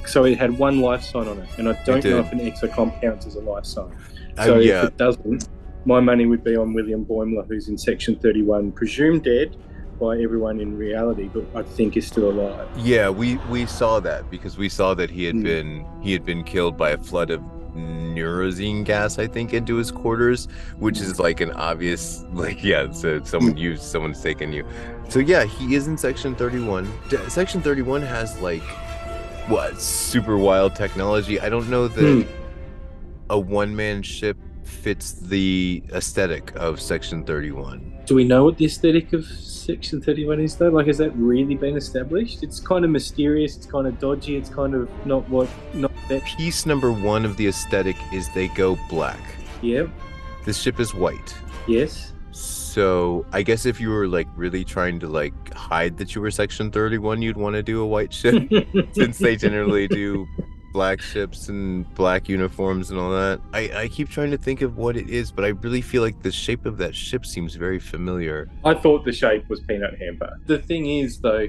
So it had one life sign on it, and I don't know if an exocomp counts as a life sign. Uh, So yeah. if it doesn't, my money would be on William Boimler, who's in Section 31, presumed dead by everyone in reality, but I think is still alive. Yeah, we we saw that because we saw that he had Mm. been he had been killed by a flood of neurozine gas, I think, into his quarters, which is like an obvious like yeah. So someone used someone's taken you. So yeah, he is in section thirty one. Section thirty one has like what super wild technology. I don't know that Hmm. A one man ship fits the aesthetic of section thirty one. Do we know what the aesthetic of Section 31 is, though? Like, has that really been established? It's kind of mysterious, it's kind of dodgy, it's kind of not what, not that. Piece number one of the aesthetic is they go black. Yeah, This ship is white. yes. So I guess if you were like really trying to like hide that you were section 31, you'd want to do a white ship since they generally do black ships and black uniforms and all that. I, I keep trying to think of what it is, but I really feel like the shape of that ship seems very familiar. I thought the shape was peanut hamper. The thing is, though,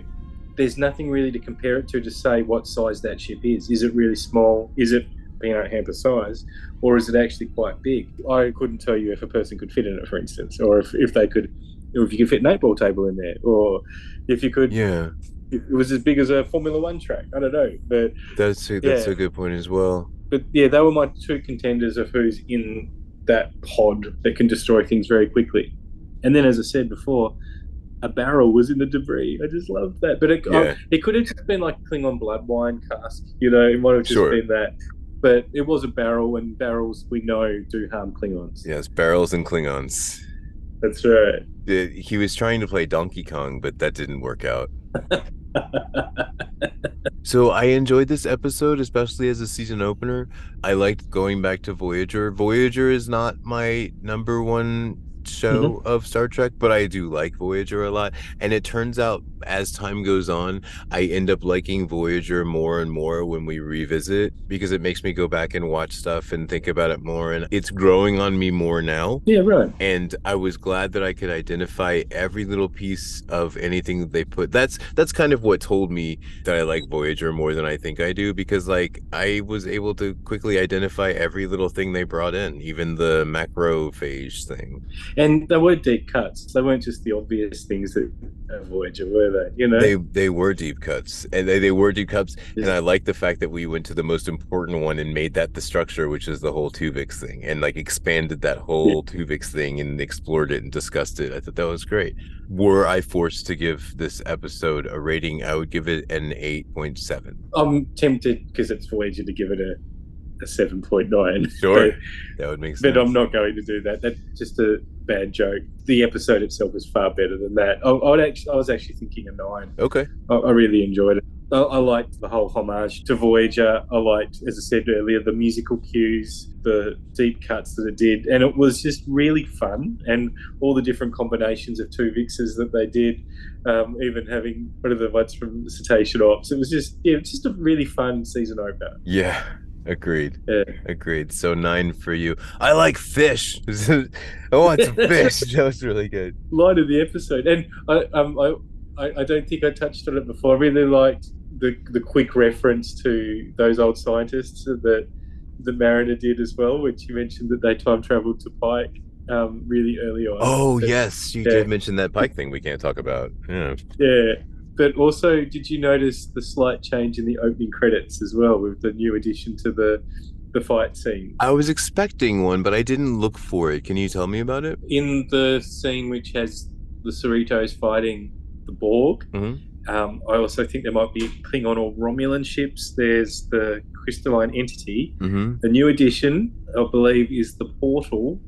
there's nothing really to compare it to to say what size that ship is. Is it really small? Is it peanut hamper size? Or is it actually quite big? I couldn't tell you if a person could fit in it, for instance, or if, if they could, or if you could fit an eight ball table in there, or if you could, Yeah, it was as big as a Formula One track. I don't know. But, that's a, that's Yeah. a good point as well. but yeah, they were my two contenders of who's in that pod that can destroy things very quickly. And then, as I said before, a barrel was in the debris. I just loved that. But it, Yeah. oh, it could have just been like Klingon blood wine cask, you know, it might have just Sure. been that. But it was a barrel, and barrels we know do harm Klingons. Yes, barrels and Klingons. That's right. He was trying to play Donkey Kong, but that didn't work out. So I enjoyed this episode, especially as a season opener. I liked going back to Voyager. Voyager is not my number one show mm-hmm. of Star Trek, but I do like Voyager a lot. And it turns out as time goes on, I end up liking Voyager more and more when we revisit because it makes me go back and watch stuff and think about it more. And it's growing on me more now yeah, right. and I was glad that I could identify every little piece of anything that they put. That's that's kind of what told me that I like Voyager more than I think I do because like I was able to quickly identify every little thing they brought in, even the macrophage thing. And they weren't deep cuts. They weren't just the obvious things that uh, Voyager were they? You know, They they were deep cuts, and they, they were deep cuts, and I like the fact that we went to the most important one and made that the structure, which is the whole Tuvix thing, and like expanded that whole Tuvix thing and explored it and discussed it. I thought that was great. Were I forced to give this episode a rating, I would give it an eight point seven. I'm tempted because it's for Voyager to give it a, a seven point nine. Sure, that would make sense. But I'm not going to do that. That's just a bad joke. The episode itself is far better than that. I, I'd actually, I was actually thinking a nine. Okay, I, I really enjoyed it. I, I liked the whole homage to Voyager. I liked, as I said earlier, the musical cues, the deep cuts that it did, and it was just really fun. And all the different combinations of Twovixes that they did, um, even having one of the ones from Cetacean Ops. It was just, yeah, just a really fun season opener. yeah, agreed, Yeah. agreed. So nine for you. I like fish. I want some fish. That was really good. line of the episode, and I um I, I don't think I touched on it before. I really liked the the quick reference to those old scientists that the Mariner did as well, which you mentioned that they time traveled to Pike um, really early on. Oh yes, you yeah. did mention that Pike thing we can't talk about. Yeah. Yeah. But also, did you notice the slight change in the opening credits as well with the new addition to the the fight scene? I was expecting one, but I didn't look for it. Can you tell me about it? In the scene which has the Cerritos fighting the Borg, Mhm. um, I also think there might be Klingon or Romulan ships. There's the crystalline entity. Mm-hmm. The new addition, I believe, is the portal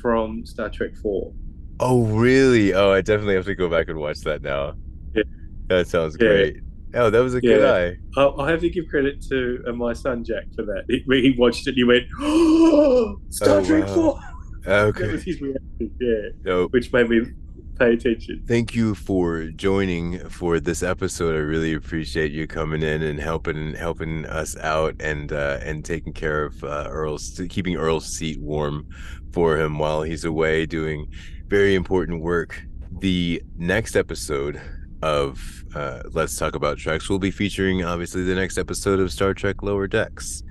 from Star Trek Four. Oh really? Oh, I definitely have to go back and watch that now. Yeah. That sounds Yeah. great. Oh, that was a good Yeah. eye. I'll, I'll have to give credit to uh, my son Jack for that. He, he watched it and he went, "Oh, Star Oh, Trek wow. 4! That Okay. was his reaction, yeah, No, which made me pay attention. thank you for joining for this episode. I really appreciate you coming in and helping helping us out and uh, and taking care of uh, Earl's keeping Earl's seat warm for him while he's away doing very important work. The next episode of uh, Let's Talk About Treks will be featuring obviously the next episode of Star Trek Lower Decks.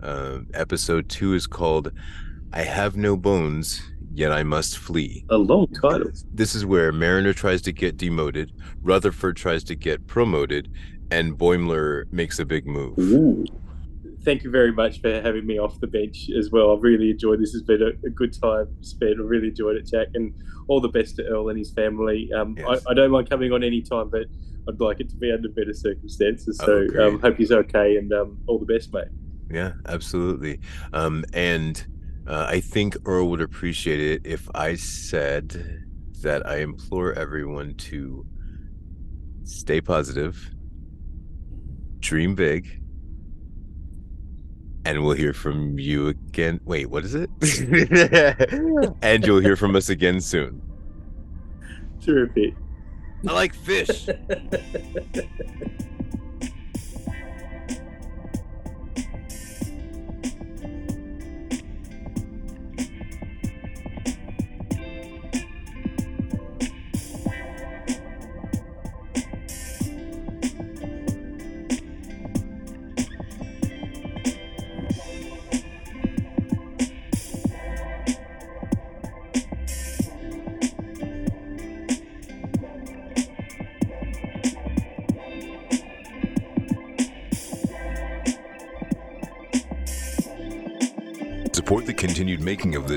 Uh, episode two is called "I Have No Bones, Yet I Must Flee." A long title. This is where Mariner tries to get demoted, Rutherford tries to get promoted, and Boimler makes a big move. Ooh. Thank you very much for having me off the bench as well. I've really enjoyed this. It's been a, a good time spent. I really enjoyed it, Jack, and all the best to Earl and his family. Um, Yes. I, I don't mind coming on any time, but I'd like it to be under better circumstances. So great. um, hope he's okay, and um, all the best, mate. Yeah, absolutely. Um, and uh, I think Earl would appreciate it if I said that I implore everyone to stay positive, dream big, and we'll hear from you again. Wait, what is it? and you'll hear from us again soon. Terrific. I like fish.